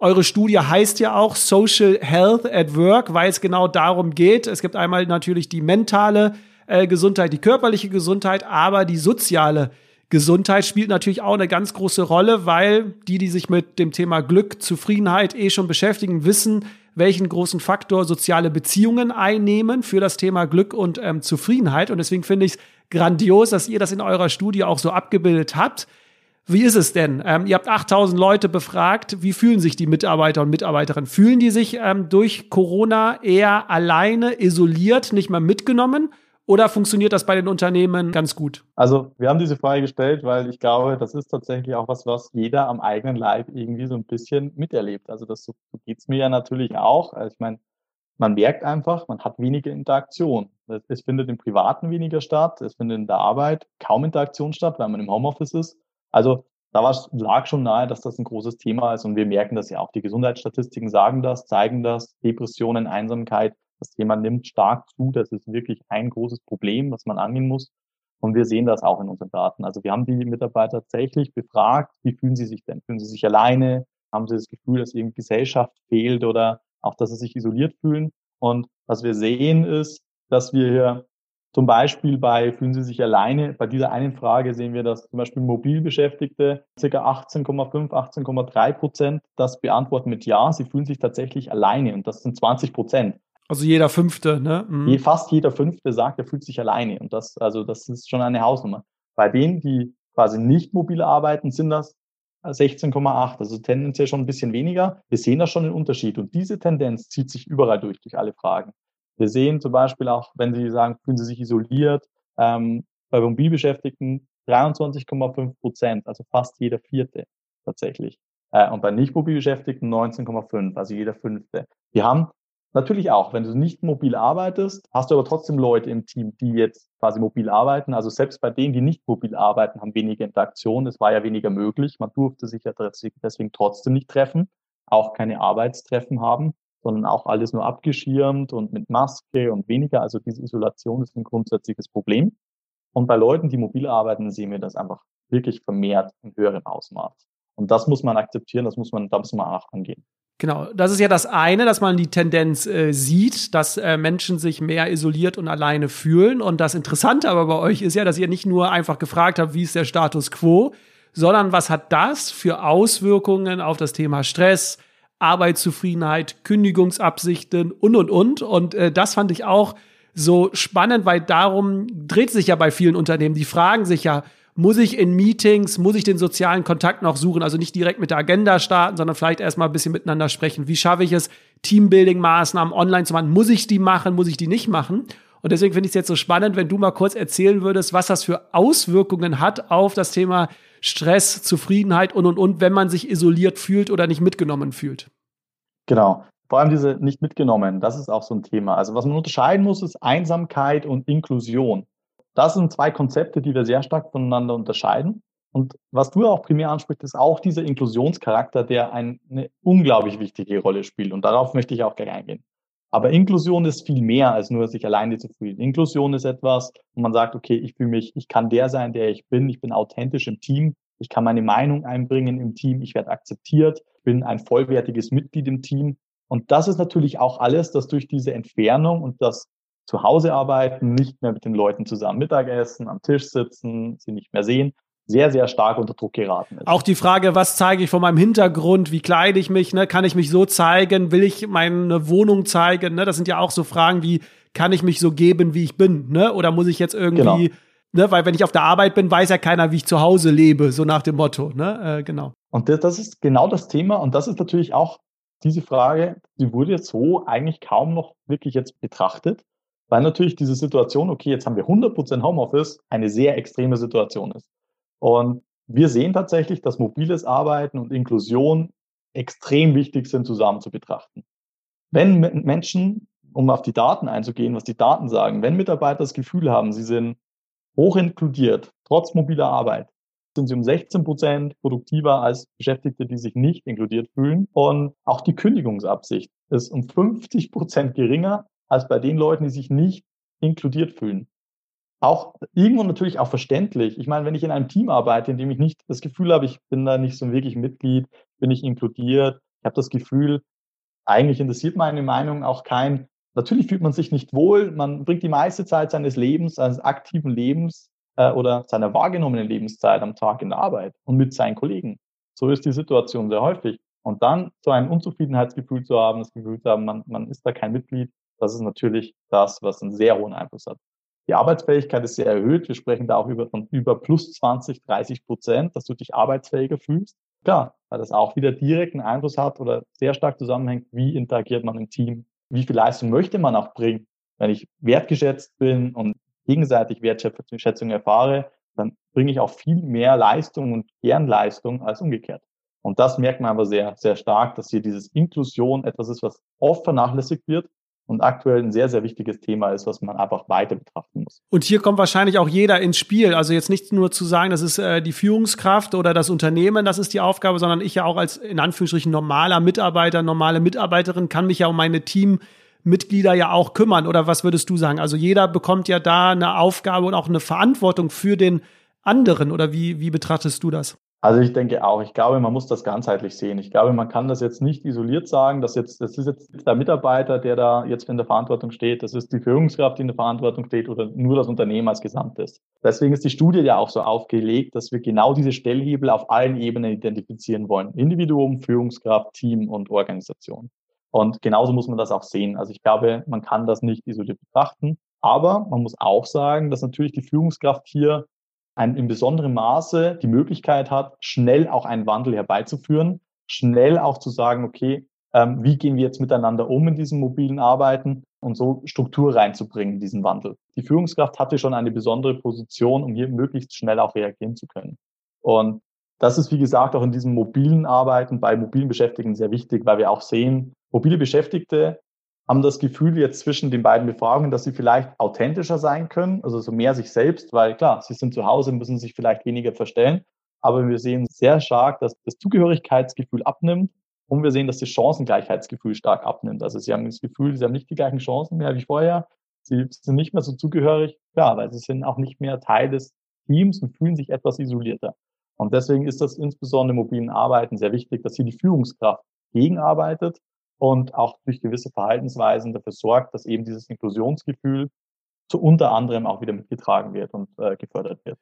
Eure Studie heißt ja auch Social Health at Work, weil es genau darum geht. Es gibt einmal natürlich die mentale äh, Gesundheit, die körperliche Gesundheit, aber die soziale Gesundheit spielt natürlich auch eine ganz große Rolle, weil die, die sich mit dem Thema Glück, Zufriedenheit eh schon beschäftigen, wissen, welchen großen Faktor soziale Beziehungen einnehmen für das Thema Glück und ähm, Zufriedenheit. Und deswegen finde ich es grandios, dass ihr das in eurer Studie auch so abgebildet habt. Wie ist es denn? Ähm, ihr habt 8000 Leute befragt. Wie fühlen sich die Mitarbeiter und Mitarbeiterinnen? Fühlen die sich ähm, durch Corona eher alleine, isoliert, nicht mehr mitgenommen? Oder funktioniert das bei den Unternehmen ganz gut? Also wir haben diese Frage gestellt, weil ich glaube, das ist tatsächlich auch was, was jeder am eigenen Leib irgendwie so ein bisschen miterlebt. Also das so geht's mir ja natürlich auch. Also ich meine, man merkt einfach, man hat weniger Interaktion. Es findet im Privaten weniger statt, es findet in der Arbeit kaum Interaktion statt, weil man im Homeoffice ist. Also da lag schon nahe, dass das ein großes Thema ist und wir merken das ja auch. Die Gesundheitsstatistiken sagen das, zeigen das, Depressionen, Einsamkeit, das Thema nimmt stark zu. Das ist wirklich ein großes Problem, was man angehen muss. Und wir sehen das auch in unseren Daten. Also wir haben die Mitarbeiter tatsächlich befragt, wie fühlen sie sich denn? Fühlen sie sich alleine? Haben sie das Gefühl, dass irgendwie Gesellschaft fehlt oder auch, dass sie sich isoliert fühlen? Und was wir sehen ist, dass wir hier zum Beispiel bei fühlen Sie sich alleine, bei dieser einen Frage sehen wir, dass zum Beispiel Mobilbeschäftigte ca. 18,5, 18,3 Prozent das beantworten mit Ja, sie fühlen sich tatsächlich alleine und das sind 20 Prozent. Also jeder Fünfte, ne? Mhm. Fast jeder Fünfte sagt, er fühlt sich alleine. Und das, also das ist schon eine Hausnummer. Bei denen, die quasi nicht mobil arbeiten, sind das 16,8, also tendenziell schon ein bisschen weniger. Wir sehen da schon einen Unterschied. Und diese Tendenz zieht sich überall durch, durch alle Fragen. Wir sehen zum Beispiel auch, wenn Sie sagen, fühlen Sie sich isoliert, ähm, bei Mobilbeschäftigten 23,5 Prozent, also fast jeder Vierte tatsächlich. Äh, und bei Nicht-Mobilbeschäftigten 19,5, also jeder Fünfte. Wir haben Natürlich auch, wenn du nicht mobil arbeitest, hast du aber trotzdem Leute im Team, die jetzt quasi mobil arbeiten. Also selbst bei denen, die nicht mobil arbeiten, haben weniger Interaktion. Es war ja weniger möglich. Man durfte sich ja deswegen trotzdem nicht treffen, auch keine Arbeitstreffen haben, sondern auch alles nur abgeschirmt und mit Maske und weniger. Also diese Isolation ist ein grundsätzliches Problem. Und bei Leuten, die mobil arbeiten, sehen wir das einfach wirklich vermehrt in höherem Ausmaß. Und das muss man akzeptieren, das muss man, da muss man auch angehen. Genau, das ist ja das eine, dass man die Tendenz äh, sieht, dass äh, Menschen sich mehr isoliert und alleine fühlen. Und das Interessante aber bei euch ist ja, dass ihr nicht nur einfach gefragt habt, wie ist der Status quo, sondern was hat das für Auswirkungen auf das Thema Stress, Arbeitszufriedenheit, Kündigungsabsichten und, und, und. Und äh, das fand ich auch so spannend, weil darum dreht sich ja bei vielen Unternehmen. Die fragen sich ja, muss ich in Meetings, muss ich den sozialen Kontakt noch suchen, also nicht direkt mit der Agenda starten, sondern vielleicht erstmal ein bisschen miteinander sprechen. Wie schaffe ich es, Teambuilding-Maßnahmen online zu machen? Muss ich die machen, muss ich die nicht machen? Und deswegen finde ich es jetzt so spannend, wenn du mal kurz erzählen würdest, was das für Auswirkungen hat auf das Thema Stress, Zufriedenheit und, und, und, wenn man sich isoliert fühlt oder nicht mitgenommen fühlt. Genau. Vor allem diese nicht mitgenommen, das ist auch so ein Thema. Also was man unterscheiden muss, ist Einsamkeit und Inklusion. Das sind zwei Konzepte, die wir sehr stark voneinander unterscheiden. Und was du auch primär ansprichst, ist auch dieser Inklusionscharakter, der eine unglaublich wichtige Rolle spielt. Und darauf möchte ich auch gleich eingehen. Aber Inklusion ist viel mehr als nur sich alleine zu fühlen. Inklusion ist etwas, wo man sagt, okay, ich fühle mich, ich kann der sein, der ich bin, ich bin authentisch im Team, ich kann meine Meinung einbringen im Team, ich werde akzeptiert, bin ein vollwertiges Mitglied im Team. Und das ist natürlich auch alles, das durch diese Entfernung und das zu Hause arbeiten, nicht mehr mit den Leuten zusammen Mittagessen, am Tisch sitzen, sie nicht mehr sehen, sehr, sehr stark unter Druck geraten ist. Auch die Frage, was zeige ich von meinem Hintergrund, wie kleide ich mich, ne? kann ich mich so zeigen, will ich meine Wohnung zeigen, ne? das sind ja auch so Fragen wie, kann ich mich so geben, wie ich bin, ne? oder muss ich jetzt irgendwie, genau. ne? weil wenn ich auf der Arbeit bin, weiß ja keiner, wie ich zu Hause lebe, so nach dem Motto, ne? Äh, genau. Und das, das ist genau das Thema und das ist natürlich auch diese Frage, die wurde jetzt so eigentlich kaum noch wirklich jetzt betrachtet. Weil natürlich diese Situation, okay, jetzt haben wir 100% Homeoffice, eine sehr extreme Situation ist. Und wir sehen tatsächlich, dass mobiles Arbeiten und Inklusion extrem wichtig sind, zusammen zu betrachten. Wenn Menschen, um auf die Daten einzugehen, was die Daten sagen, wenn Mitarbeiter das Gefühl haben, sie sind hoch inkludiert, trotz mobiler Arbeit, sind sie um 16 Prozent produktiver als Beschäftigte, die sich nicht inkludiert fühlen. Und auch die Kündigungsabsicht ist um 50 Prozent geringer als bei den Leuten, die sich nicht inkludiert fühlen. Auch irgendwo natürlich auch verständlich. Ich meine, wenn ich in einem Team arbeite, in dem ich nicht das Gefühl habe, ich bin da nicht so wirklich Mitglied, bin ich inkludiert, ich habe das Gefühl, eigentlich interessiert meine Meinung auch kein. Natürlich fühlt man sich nicht wohl, man bringt die meiste Zeit seines Lebens, seines aktiven Lebens äh, oder seiner wahrgenommenen Lebenszeit am Tag in der Arbeit und mit seinen Kollegen. So ist die Situation sehr häufig. Und dann so ein Unzufriedenheitsgefühl zu haben, das Gefühl zu haben, man, man ist da kein Mitglied, das ist natürlich das, was einen sehr hohen Einfluss hat. Die Arbeitsfähigkeit ist sehr erhöht. Wir sprechen da auch über, von über plus 20, 30 Prozent, dass du dich arbeitsfähiger fühlst. Klar, weil das auch wieder direkten Einfluss hat oder sehr stark zusammenhängt, wie interagiert man im Team, wie viel Leistung möchte man auch bringen. Wenn ich wertgeschätzt bin und gegenseitig Wertschätzung erfahre, dann bringe ich auch viel mehr Leistung und Gernleistung als umgekehrt. Und das merkt man aber sehr, sehr stark, dass hier dieses Inklusion etwas ist, was oft vernachlässigt wird und aktuell ein sehr, sehr wichtiges Thema ist, was man einfach weiter betrachten muss. Und hier kommt wahrscheinlich auch jeder ins Spiel. Also jetzt nicht nur zu sagen, das ist äh, die Führungskraft oder das Unternehmen, das ist die Aufgabe, sondern ich ja auch als in Anführungsstrichen normaler Mitarbeiter, normale Mitarbeiterin kann mich ja um meine Teammitglieder ja auch kümmern. Oder was würdest du sagen? Also jeder bekommt ja da eine Aufgabe und auch eine Verantwortung für den anderen. Oder wie, wie betrachtest du das? Also ich denke auch, ich glaube, man muss das ganzheitlich sehen. Ich glaube, man kann das jetzt nicht isoliert sagen, dass jetzt, das ist jetzt der Mitarbeiter, der da jetzt in der Verantwortung steht, das ist die Führungskraft, die in der Verantwortung steht oder nur das Unternehmen als Gesamtes. Deswegen ist die Studie ja auch so aufgelegt, dass wir genau diese Stellhebel auf allen Ebenen identifizieren wollen. Individuum, Führungskraft, Team und Organisation. Und genauso muss man das auch sehen. Also ich glaube, man kann das nicht isoliert betrachten. Aber man muss auch sagen, dass natürlich die Führungskraft hier ein, in besonderem Maße die Möglichkeit hat, schnell auch einen Wandel herbeizuführen, schnell auch zu sagen, okay, ähm, wie gehen wir jetzt miteinander um in diesem mobilen Arbeiten und so Struktur reinzubringen in diesen Wandel. Die Führungskraft hatte schon eine besondere Position, um hier möglichst schnell auch reagieren zu können. Und das ist, wie gesagt, auch in diesem mobilen Arbeiten bei mobilen Beschäftigten sehr wichtig, weil wir auch sehen, mobile Beschäftigte haben das Gefühl jetzt zwischen den beiden Befragungen, dass sie vielleicht authentischer sein können, also so mehr sich selbst, weil klar, sie sind zu Hause, müssen sich vielleicht weniger verstellen, aber wir sehen sehr stark, dass das Zugehörigkeitsgefühl abnimmt und wir sehen, dass das Chancengleichheitsgefühl stark abnimmt. Also sie haben das Gefühl, sie haben nicht die gleichen Chancen mehr wie vorher, sie sind nicht mehr so zugehörig, klar, weil sie sind auch nicht mehr Teil des Teams und fühlen sich etwas isolierter. Und deswegen ist das insbesondere im mobilen Arbeiten sehr wichtig, dass hier die Führungskraft gegenarbeitet und auch durch gewisse Verhaltensweisen dafür sorgt, dass eben dieses Inklusionsgefühl zu unter anderem auch wieder mitgetragen wird und äh, gefördert wird.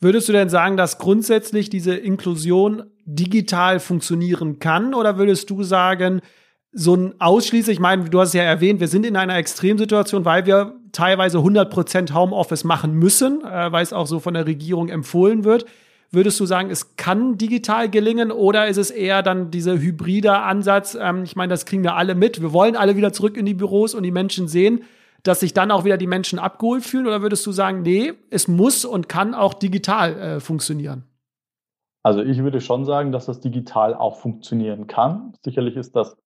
Würdest du denn sagen, dass grundsätzlich diese Inklusion digital funktionieren kann? Oder würdest du sagen, so ein ausschließlich, ich meine, du hast es ja erwähnt, wir sind in einer Extremsituation, weil wir teilweise 100 Prozent Homeoffice machen müssen, äh, weil es auch so von der Regierung empfohlen wird. Würdest du sagen, es kann digital gelingen oder ist es eher dann dieser hybride Ansatz? Ähm, ich meine, das kriegen wir alle mit. Wir wollen alle wieder zurück in die Büros und die Menschen sehen, dass sich dann auch wieder die Menschen abgeholt fühlen? Oder würdest du sagen, nee, es muss und kann auch digital äh, funktionieren? Also ich würde schon sagen, dass das digital auch funktionieren kann. Sicherlich ist das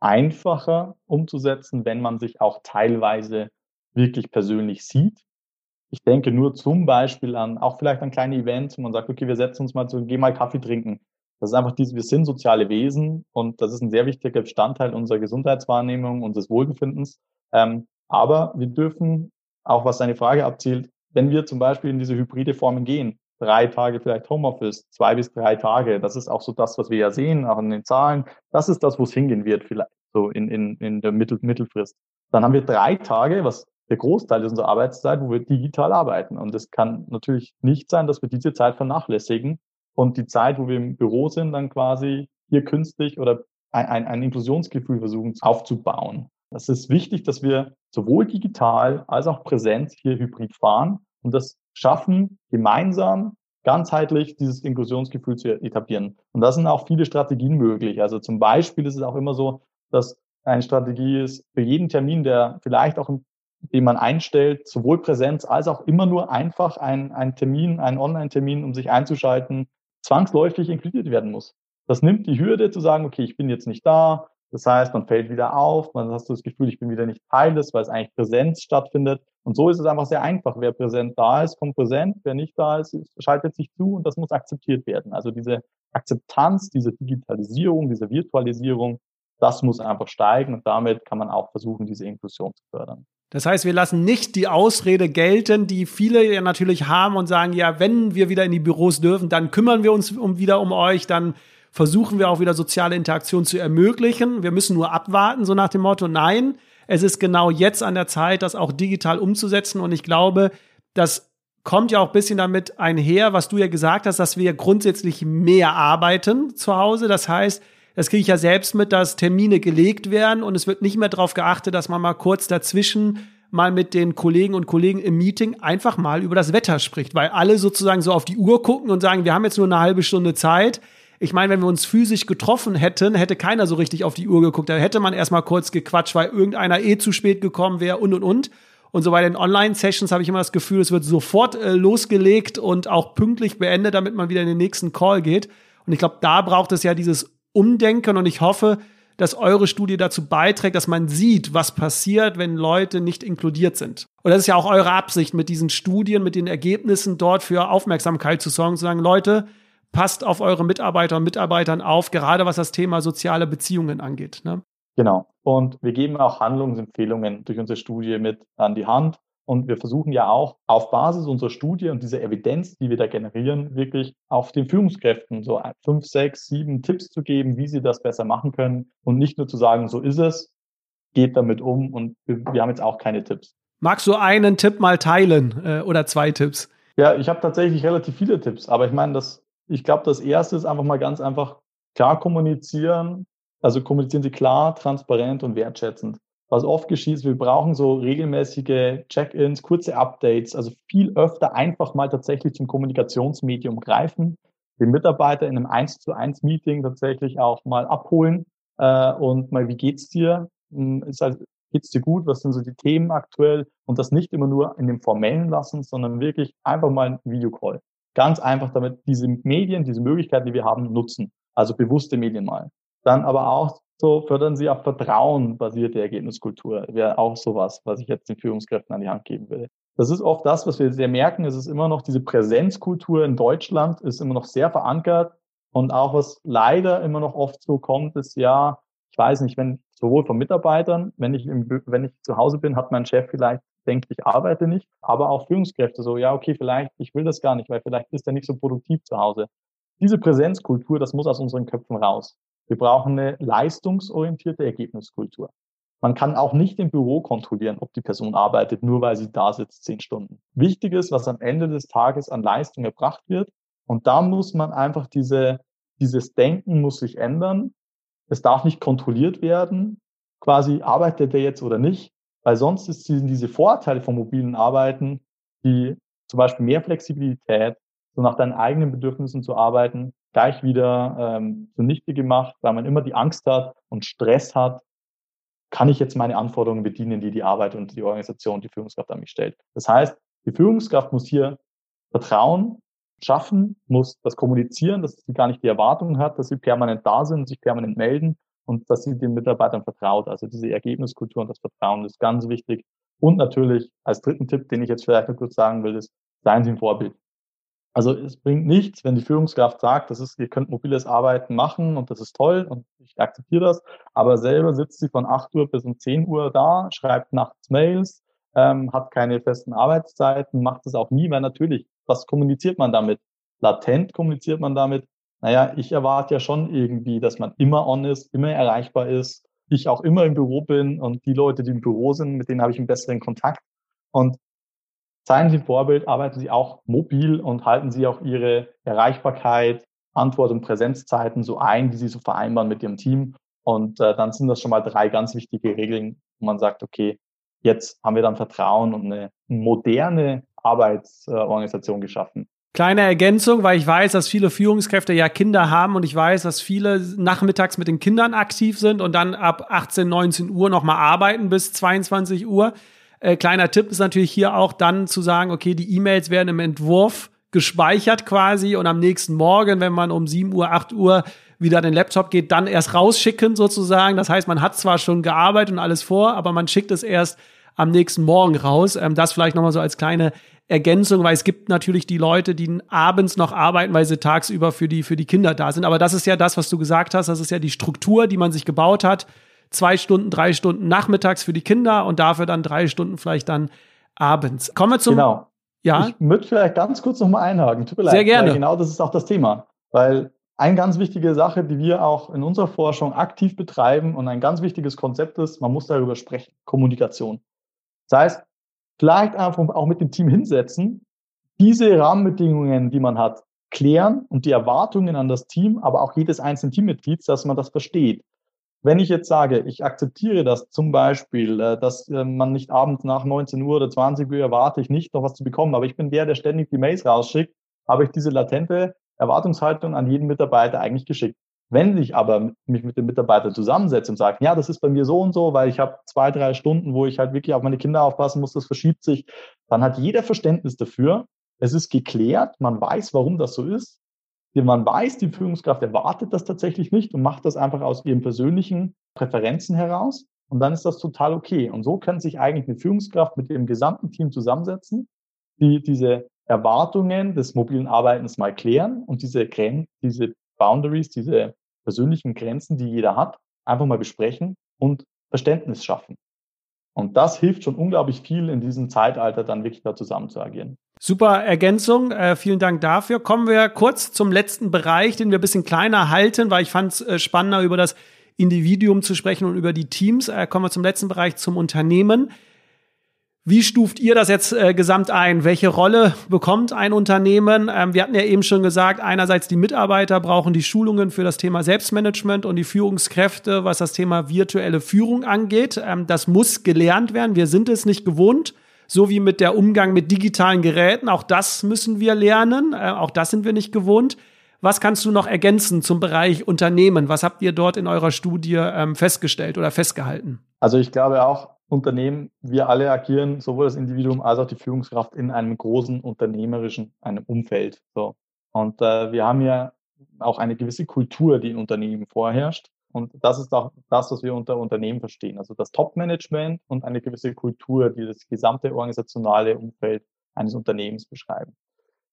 einfacher umzusetzen, wenn man sich auch teilweise wirklich persönlich sieht. Ich denke nur zum Beispiel an, auch vielleicht an kleine Events, wo man sagt, okay, wir setzen uns mal zu, geh mal Kaffee trinken. Das ist einfach diese, wir sind soziale Wesen und das ist ein sehr wichtiger Bestandteil unserer Gesundheitswahrnehmung, unseres Wohlbefindens. Ähm, aber wir dürfen, auch was deine Frage abzielt, wenn wir zum Beispiel in diese hybride Formen gehen, drei Tage vielleicht Homeoffice, zwei bis drei Tage, das ist auch so das, was wir ja sehen, auch in den Zahlen, das ist das, wo es hingehen wird, vielleicht so in, in, in der Mittel, Mittelfrist. Dann haben wir drei Tage, was der Großteil ist unserer Arbeitszeit, wo wir digital arbeiten. Und es kann natürlich nicht sein, dass wir diese Zeit vernachlässigen und die Zeit, wo wir im Büro sind, dann quasi hier künstlich oder ein, ein, ein Inklusionsgefühl versuchen aufzubauen. Es ist wichtig, dass wir sowohl digital als auch präsent hier hybrid fahren und das schaffen, gemeinsam ganzheitlich dieses Inklusionsgefühl zu etablieren. Und da sind auch viele Strategien möglich. Also zum Beispiel ist es auch immer so, dass eine Strategie ist, für jeden Termin, der vielleicht auch im den man einstellt, sowohl Präsenz als auch immer nur einfach ein, ein Termin, ein Online-Termin, um sich einzuschalten, zwangsläufig inkludiert werden muss. Das nimmt die Hürde zu sagen, okay, ich bin jetzt nicht da. Das heißt, man fällt wieder auf, man hast das Gefühl, ich bin wieder nicht Teil des, weil es eigentlich Präsenz stattfindet. Und so ist es einfach sehr einfach. Wer präsent da ist, kommt präsent. Wer nicht da ist, schaltet sich zu und das muss akzeptiert werden. Also diese Akzeptanz, diese Digitalisierung, diese Virtualisierung, das muss einfach steigen und damit kann man auch versuchen, diese Inklusion zu fördern. Das heißt, wir lassen nicht die Ausrede gelten, die viele ja natürlich haben und sagen, ja, wenn wir wieder in die Büros dürfen, dann kümmern wir uns um, wieder um euch, dann versuchen wir auch wieder soziale Interaktion zu ermöglichen. Wir müssen nur abwarten, so nach dem Motto, nein, es ist genau jetzt an der Zeit, das auch digital umzusetzen. Und ich glaube, das kommt ja auch ein bisschen damit einher, was du ja gesagt hast, dass wir grundsätzlich mehr arbeiten zu Hause. Das heißt, das kriege ich ja selbst mit, dass Termine gelegt werden und es wird nicht mehr darauf geachtet, dass man mal kurz dazwischen mal mit den Kollegen und Kollegen im Meeting einfach mal über das Wetter spricht, weil alle sozusagen so auf die Uhr gucken und sagen, wir haben jetzt nur eine halbe Stunde Zeit. Ich meine, wenn wir uns physisch getroffen hätten, hätte keiner so richtig auf die Uhr geguckt. Da hätte man erstmal kurz gequatscht, weil irgendeiner eh zu spät gekommen wäre und und und. Und so bei den Online-Sessions habe ich immer das Gefühl, es wird sofort äh, losgelegt und auch pünktlich beendet, damit man wieder in den nächsten Call geht. Und ich glaube, da braucht es ja dieses Umdenken und ich hoffe, dass eure Studie dazu beiträgt, dass man sieht, was passiert, wenn Leute nicht inkludiert sind. Und das ist ja auch eure Absicht mit diesen Studien, mit den Ergebnissen dort für Aufmerksamkeit zu sorgen, zu sagen, Leute, passt auf eure Mitarbeiter und Mitarbeitern auf, gerade was das Thema soziale Beziehungen angeht. Ne? Genau. Und wir geben auch Handlungsempfehlungen durch unsere Studie mit an die Hand. Und wir versuchen ja auch auf Basis unserer Studie und dieser Evidenz, die wir da generieren, wirklich auf den Führungskräften so fünf, sechs, sieben Tipps zu geben, wie sie das besser machen können und nicht nur zu sagen, so ist es, geht damit um und wir, wir haben jetzt auch keine Tipps. Magst du einen Tipp mal teilen äh, oder zwei Tipps? Ja, ich habe tatsächlich relativ viele Tipps, aber ich meine, das, ich glaube, das erste ist einfach mal ganz einfach klar kommunizieren. Also kommunizieren Sie klar, transparent und wertschätzend was oft geschieht, wir brauchen so regelmäßige Check-ins, kurze Updates, also viel öfter einfach mal tatsächlich zum Kommunikationsmedium greifen, den Mitarbeiter in einem 1 zu 1 Meeting tatsächlich auch mal abholen äh, und mal, wie geht's dir? Hm, ist halt, geht's dir gut? Was sind so die Themen aktuell? Und das nicht immer nur in dem Formellen lassen, sondern wirklich einfach mal ein Videocall. Ganz einfach damit diese Medien, diese Möglichkeiten, die wir haben, nutzen. Also bewusste Medien mal. Dann aber auch so fördern sie auch vertrauenbasierte Ergebniskultur. Wäre auch sowas, was ich jetzt den Führungskräften an die Hand geben will. Das ist oft das, was wir sehr merken. Es ist immer noch diese Präsenzkultur in Deutschland ist immer noch sehr verankert. Und auch was leider immer noch oft so kommt, ist ja, ich weiß nicht, wenn sowohl von Mitarbeitern, wenn ich, im, wenn ich zu Hause bin, hat mein Chef vielleicht denkt, ich arbeite nicht, aber auch Führungskräfte so, ja, okay, vielleicht, ich will das gar nicht, weil vielleicht ist er nicht so produktiv zu Hause. Diese Präsenzkultur, das muss aus unseren Köpfen raus. Wir brauchen eine leistungsorientierte Ergebniskultur. Man kann auch nicht im Büro kontrollieren, ob die Person arbeitet, nur weil sie da sitzt zehn Stunden. Wichtig ist, was am Ende des Tages an Leistung erbracht wird. Und da muss man einfach diese, dieses Denken muss sich ändern. Es darf nicht kontrolliert werden, quasi arbeitet der jetzt oder nicht, weil sonst ist diese Vorteile vom mobilen Arbeiten, die zum Beispiel mehr Flexibilität, so nach deinen eigenen Bedürfnissen zu arbeiten, gleich wieder ähm, zunichte gemacht, weil man immer die Angst hat und Stress hat, kann ich jetzt meine Anforderungen bedienen, die die Arbeit und die Organisation, die Führungskraft an mich stellt. Das heißt, die Führungskraft muss hier Vertrauen schaffen, muss das kommunizieren, dass sie gar nicht die Erwartung hat, dass sie permanent da sind, sich permanent melden und dass sie den Mitarbeitern vertraut. Also diese Ergebniskultur und das Vertrauen ist ganz wichtig. Und natürlich als dritten Tipp, den ich jetzt vielleicht noch kurz sagen will, ist, seien Sie ein Vorbild. Also es bringt nichts, wenn die Führungskraft sagt, das ist, ihr könnt mobiles Arbeiten machen und das ist toll und ich akzeptiere das, aber selber sitzt sie von 8 Uhr bis um 10 Uhr da, schreibt nachts Mails, ähm, hat keine festen Arbeitszeiten, macht es auch nie, weil natürlich, was kommuniziert man damit? Latent kommuniziert man damit, naja, ich erwarte ja schon irgendwie, dass man immer on ist, immer erreichbar ist, ich auch immer im Büro bin und die Leute, die im Büro sind, mit denen habe ich einen besseren Kontakt. Und Seien Sie Vorbild, arbeiten Sie auch mobil und halten Sie auch Ihre Erreichbarkeit, Antwort- und Präsenzzeiten so ein, wie Sie so vereinbaren mit Ihrem Team. Und äh, dann sind das schon mal drei ganz wichtige Regeln, wo man sagt, okay, jetzt haben wir dann Vertrauen und eine moderne Arbeitsorganisation geschaffen. Kleine Ergänzung, weil ich weiß, dass viele Führungskräfte ja Kinder haben und ich weiß, dass viele nachmittags mit den Kindern aktiv sind und dann ab 18, 19 Uhr nochmal arbeiten bis 22 Uhr. Äh, kleiner Tipp ist natürlich hier auch dann zu sagen, okay, die E-Mails werden im Entwurf gespeichert quasi und am nächsten Morgen, wenn man um 7 Uhr, 8 Uhr wieder an den Laptop geht, dann erst rausschicken sozusagen. Das heißt, man hat zwar schon gearbeitet und alles vor, aber man schickt es erst am nächsten Morgen raus. Ähm, das vielleicht nochmal so als kleine Ergänzung, weil es gibt natürlich die Leute, die abends noch arbeiten, weil sie tagsüber für die, für die Kinder da sind. Aber das ist ja das, was du gesagt hast. Das ist ja die Struktur, die man sich gebaut hat zwei Stunden, drei Stunden nachmittags für die Kinder und dafür dann drei Stunden vielleicht dann abends. Kommen wir zum. Genau. Ja. Ich würde vielleicht ganz kurz nochmal einhaken. Tut mir Sehr leid, gerne. genau das ist auch das Thema. Weil eine ganz wichtige Sache, die wir auch in unserer Forschung aktiv betreiben und ein ganz wichtiges Konzept ist, man muss darüber sprechen, Kommunikation. Das heißt, vielleicht einfach auch mit dem Team hinsetzen, diese Rahmenbedingungen, die man hat, klären und die Erwartungen an das Team, aber auch jedes einzelne Teammitglied, dass man das versteht. Wenn ich jetzt sage, ich akzeptiere das zum Beispiel, äh, dass äh, man nicht abends nach 19 Uhr oder 20 Uhr erwarte ich nicht noch was zu bekommen, aber ich bin der, der ständig die Mails rausschickt, habe ich diese latente Erwartungshaltung an jeden Mitarbeiter eigentlich geschickt. Wenn ich aber mich mit dem Mitarbeiter zusammensetze und sage, ja, das ist bei mir so und so, weil ich habe zwei, drei Stunden, wo ich halt wirklich auf meine Kinder aufpassen muss, das verschiebt sich, dann hat jeder Verständnis dafür. Es ist geklärt, man weiß, warum das so ist. Man weiß, die Führungskraft erwartet das tatsächlich nicht und macht das einfach aus ihren persönlichen Präferenzen heraus. Und dann ist das total okay. Und so kann sich eigentlich eine Führungskraft mit ihrem gesamten Team zusammensetzen, die diese Erwartungen des mobilen Arbeitens mal klären und diese, Gren diese Boundaries, diese persönlichen Grenzen, die jeder hat, einfach mal besprechen und Verständnis schaffen. Und das hilft schon unglaublich viel in diesem Zeitalter dann wirklich da zusammen zu agieren. Super Ergänzung, äh, vielen Dank dafür. Kommen wir kurz zum letzten Bereich, den wir ein bisschen kleiner halten, weil ich fand es äh, spannender, über das Individuum zu sprechen und über die Teams. Äh, kommen wir zum letzten Bereich, zum Unternehmen. Wie stuft ihr das jetzt äh, gesamt ein? Welche Rolle bekommt ein Unternehmen? Ähm, wir hatten ja eben schon gesagt, einerseits die Mitarbeiter brauchen die Schulungen für das Thema Selbstmanagement und die Führungskräfte, was das Thema virtuelle Führung angeht. Ähm, das muss gelernt werden. Wir sind es nicht gewohnt. So wie mit der Umgang mit digitalen Geräten. Auch das müssen wir lernen. Äh, auch das sind wir nicht gewohnt. Was kannst du noch ergänzen zum Bereich Unternehmen? Was habt ihr dort in eurer Studie ähm, festgestellt oder festgehalten? Also ich glaube auch, Unternehmen, wir alle agieren, sowohl das Individuum als auch die Führungskraft in einem großen unternehmerischen einem Umfeld. So. Und äh, wir haben ja auch eine gewisse Kultur, die in Unternehmen vorherrscht. Und das ist auch das, was wir unter Unternehmen verstehen. Also das Top-Management und eine gewisse Kultur, die das gesamte organisationale Umfeld eines Unternehmens beschreiben.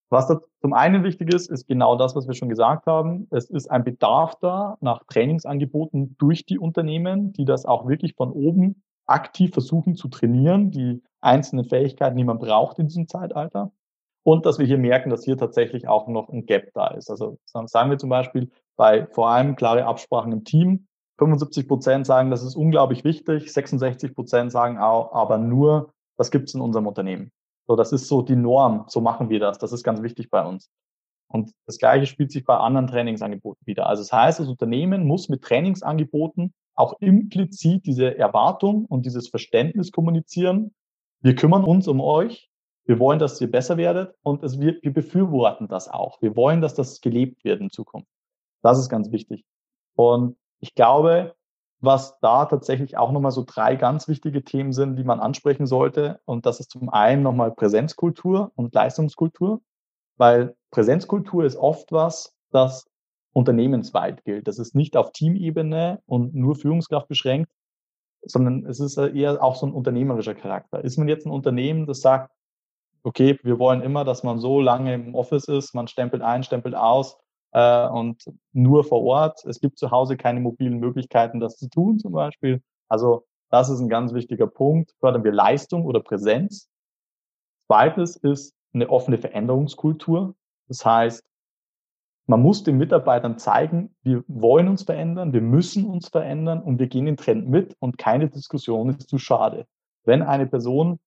Was da zum einen wichtig ist, ist genau das, was wir schon gesagt haben. Es ist ein Bedarf da nach Trainingsangeboten durch die Unternehmen, die das auch wirklich von oben aktiv versuchen zu trainieren, die einzelnen Fähigkeiten, die man braucht in diesem Zeitalter. Und dass wir hier merken, dass hier tatsächlich auch noch ein Gap da ist. Also sagen wir zum Beispiel bei vor allem klare Absprachen im Team. 75 Prozent sagen, das ist unglaublich wichtig. 66 Prozent sagen auch, aber nur, das gibt es in unserem Unternehmen. So, das ist so die Norm. So machen wir das. Das ist ganz wichtig bei uns. Und das Gleiche spielt sich bei anderen Trainingsangeboten wieder. Also das heißt, das Unternehmen muss mit Trainingsangeboten auch implizit diese Erwartung und dieses Verständnis kommunizieren. Wir kümmern uns um euch. Wir wollen, dass ihr besser werdet und es wird, wir befürworten das auch. Wir wollen, dass das gelebt wird in Zukunft. Das ist ganz wichtig. Und ich glaube, was da tatsächlich auch nochmal so drei ganz wichtige Themen sind, die man ansprechen sollte. Und das ist zum einen nochmal Präsenzkultur und Leistungskultur, weil Präsenzkultur ist oft was, das unternehmensweit gilt. Das ist nicht auf Teamebene und nur Führungskraft beschränkt, sondern es ist eher auch so ein unternehmerischer Charakter. Ist man jetzt ein Unternehmen, das sagt, okay, wir wollen immer, dass man so lange im Office ist, man stempelt ein, stempelt aus äh, und nur vor Ort. Es gibt zu Hause keine mobilen Möglichkeiten, das zu tun zum Beispiel. Also das ist ein ganz wichtiger Punkt. Fördern wir Leistung oder Präsenz. Zweites ist eine offene Veränderungskultur. Das heißt, man muss den Mitarbeitern zeigen, wir wollen uns verändern, wir müssen uns verändern und wir gehen den Trend mit und keine Diskussion ist zu schade. Wenn eine Person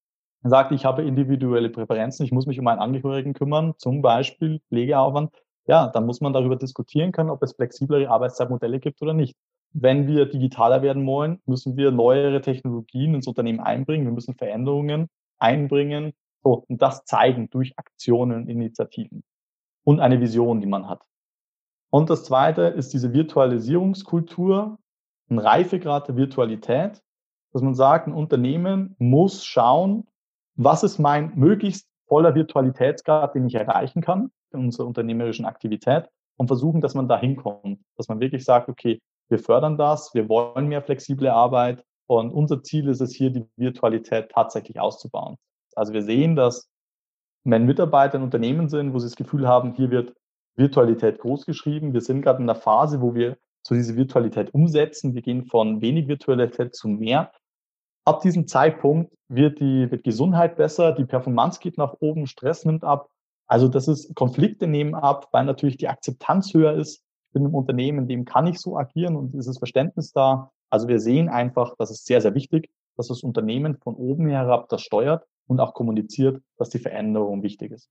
sagt, ich habe individuelle Präferenzen, ich muss mich um einen Angehörigen kümmern, zum Beispiel Pflegeaufwand, ja, dann muss man darüber diskutieren können, ob es flexiblere Arbeitszeitmodelle gibt oder nicht. Wenn wir digitaler werden wollen, müssen wir neuere Technologien ins Unternehmen einbringen, wir müssen Veränderungen einbringen so, und das zeigen durch Aktionen und Initiativen und eine Vision, die man hat. Und das zweite ist diese Virtualisierungskultur, ein Reifegrad der Virtualität, dass man sagt, ein Unternehmen muss schauen, was ist mein möglichst voller Virtualitätsgrad, den ich erreichen kann unserer unternehmerischen Aktivität und versuchen, dass man da hinkommt, dass man wirklich sagt, okay, wir fördern das, wir wollen mehr flexible Arbeit und unser Ziel ist es hier, die Virtualität tatsächlich auszubauen. Also wir sehen, dass wenn Mitarbeiter in Unternehmen sind, wo sie das Gefühl haben, hier wird Virtualität großgeschrieben, wir sind gerade in der Phase, wo wir so diese Virtualität umsetzen. Wir gehen von wenig Virtualität zu mehr. Ab diesem Zeitpunkt wird die wird Gesundheit besser, die Performance geht nach oben, Stress nimmt ab. Also das ist Konflikte nehmen ab, weil natürlich die Akzeptanz höher ist. Ich bin im Unternehmen, dem kann ich so agieren und dieses Verständnis da. Also wir sehen einfach, das ist sehr, sehr wichtig, dass das Unternehmen von oben herab das steuert und auch kommuniziert, dass die Veränderung wichtig ist.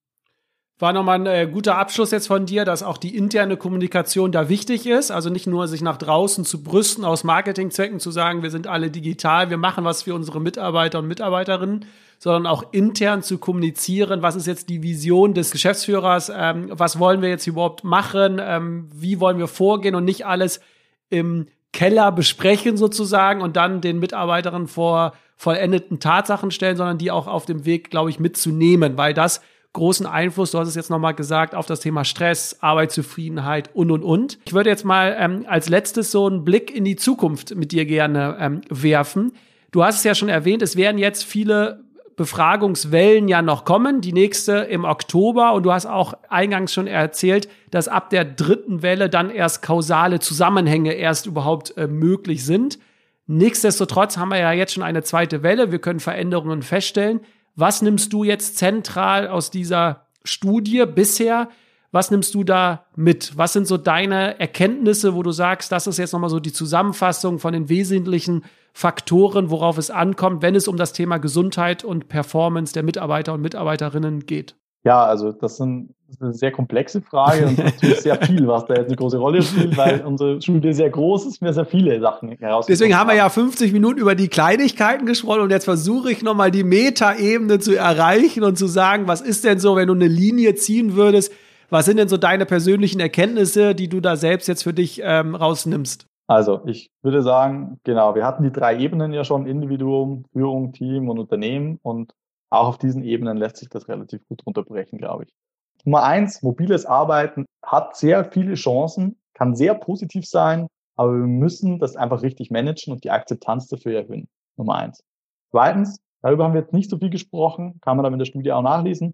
War nochmal ein äh, guter Abschluss jetzt von dir, dass auch die interne Kommunikation da wichtig ist. Also nicht nur sich nach draußen zu brüsten, aus Marketingzwecken zu sagen, wir sind alle digital, wir machen was für unsere Mitarbeiter und Mitarbeiterinnen, sondern auch intern zu kommunizieren, was ist jetzt die Vision des Geschäftsführers, ähm, was wollen wir jetzt überhaupt machen, ähm, wie wollen wir vorgehen und nicht alles im Keller besprechen sozusagen und dann den Mitarbeiterinnen vor vollendeten Tatsachen stellen, sondern die auch auf dem Weg, glaube ich, mitzunehmen, weil das großen Einfluss, du hast es jetzt nochmal gesagt, auf das Thema Stress, Arbeitszufriedenheit und, und, und. Ich würde jetzt mal ähm, als letztes so einen Blick in die Zukunft mit dir gerne ähm, werfen. Du hast es ja schon erwähnt, es werden jetzt viele Befragungswellen ja noch kommen, die nächste im Oktober. Und du hast auch eingangs schon erzählt, dass ab der dritten Welle dann erst kausale Zusammenhänge erst überhaupt äh, möglich sind. Nichtsdestotrotz haben wir ja jetzt schon eine zweite Welle. Wir können Veränderungen feststellen. Was nimmst du jetzt zentral aus dieser Studie bisher? Was nimmst du da mit? Was sind so deine Erkenntnisse, wo du sagst, das ist jetzt nochmal so die Zusammenfassung von den wesentlichen Faktoren, worauf es ankommt, wenn es um das Thema Gesundheit und Performance der Mitarbeiter und Mitarbeiterinnen geht? Ja, also das, sind, das ist eine sehr komplexe Frage und natürlich sehr viel, was da jetzt eine große Rolle spielt, weil unsere Studie sehr groß ist, mir sehr viele Sachen heraus. Deswegen haben wir ja 50 Minuten über die Kleinigkeiten gesprochen und jetzt versuche ich nochmal die Metaebene zu erreichen und zu sagen, was ist denn so, wenn du eine Linie ziehen würdest? Was sind denn so deine persönlichen Erkenntnisse, die du da selbst jetzt für dich ähm, rausnimmst? Also ich würde sagen, genau, wir hatten die drei Ebenen ja schon, Individuum, Führung, Team und Unternehmen und auch auf diesen Ebenen lässt sich das relativ gut runterbrechen, glaube ich. Nummer eins, mobiles Arbeiten hat sehr viele Chancen, kann sehr positiv sein, aber wir müssen das einfach richtig managen und die Akzeptanz dafür erhöhen. Nummer eins. Zweitens, darüber haben wir jetzt nicht so viel gesprochen, kann man dann in der Studie auch nachlesen.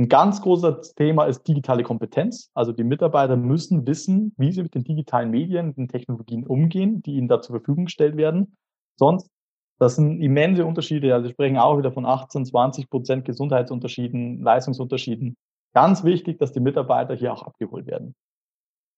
Ein ganz großes Thema ist digitale Kompetenz. Also die Mitarbeiter müssen wissen, wie sie mit den digitalen Medien, den Technologien umgehen, die ihnen da zur Verfügung gestellt werden. Sonst das sind immense Unterschiede. Also wir sprechen auch wieder von 18, 20 Prozent Gesundheitsunterschieden, Leistungsunterschieden. Ganz wichtig, dass die Mitarbeiter hier auch abgeholt werden.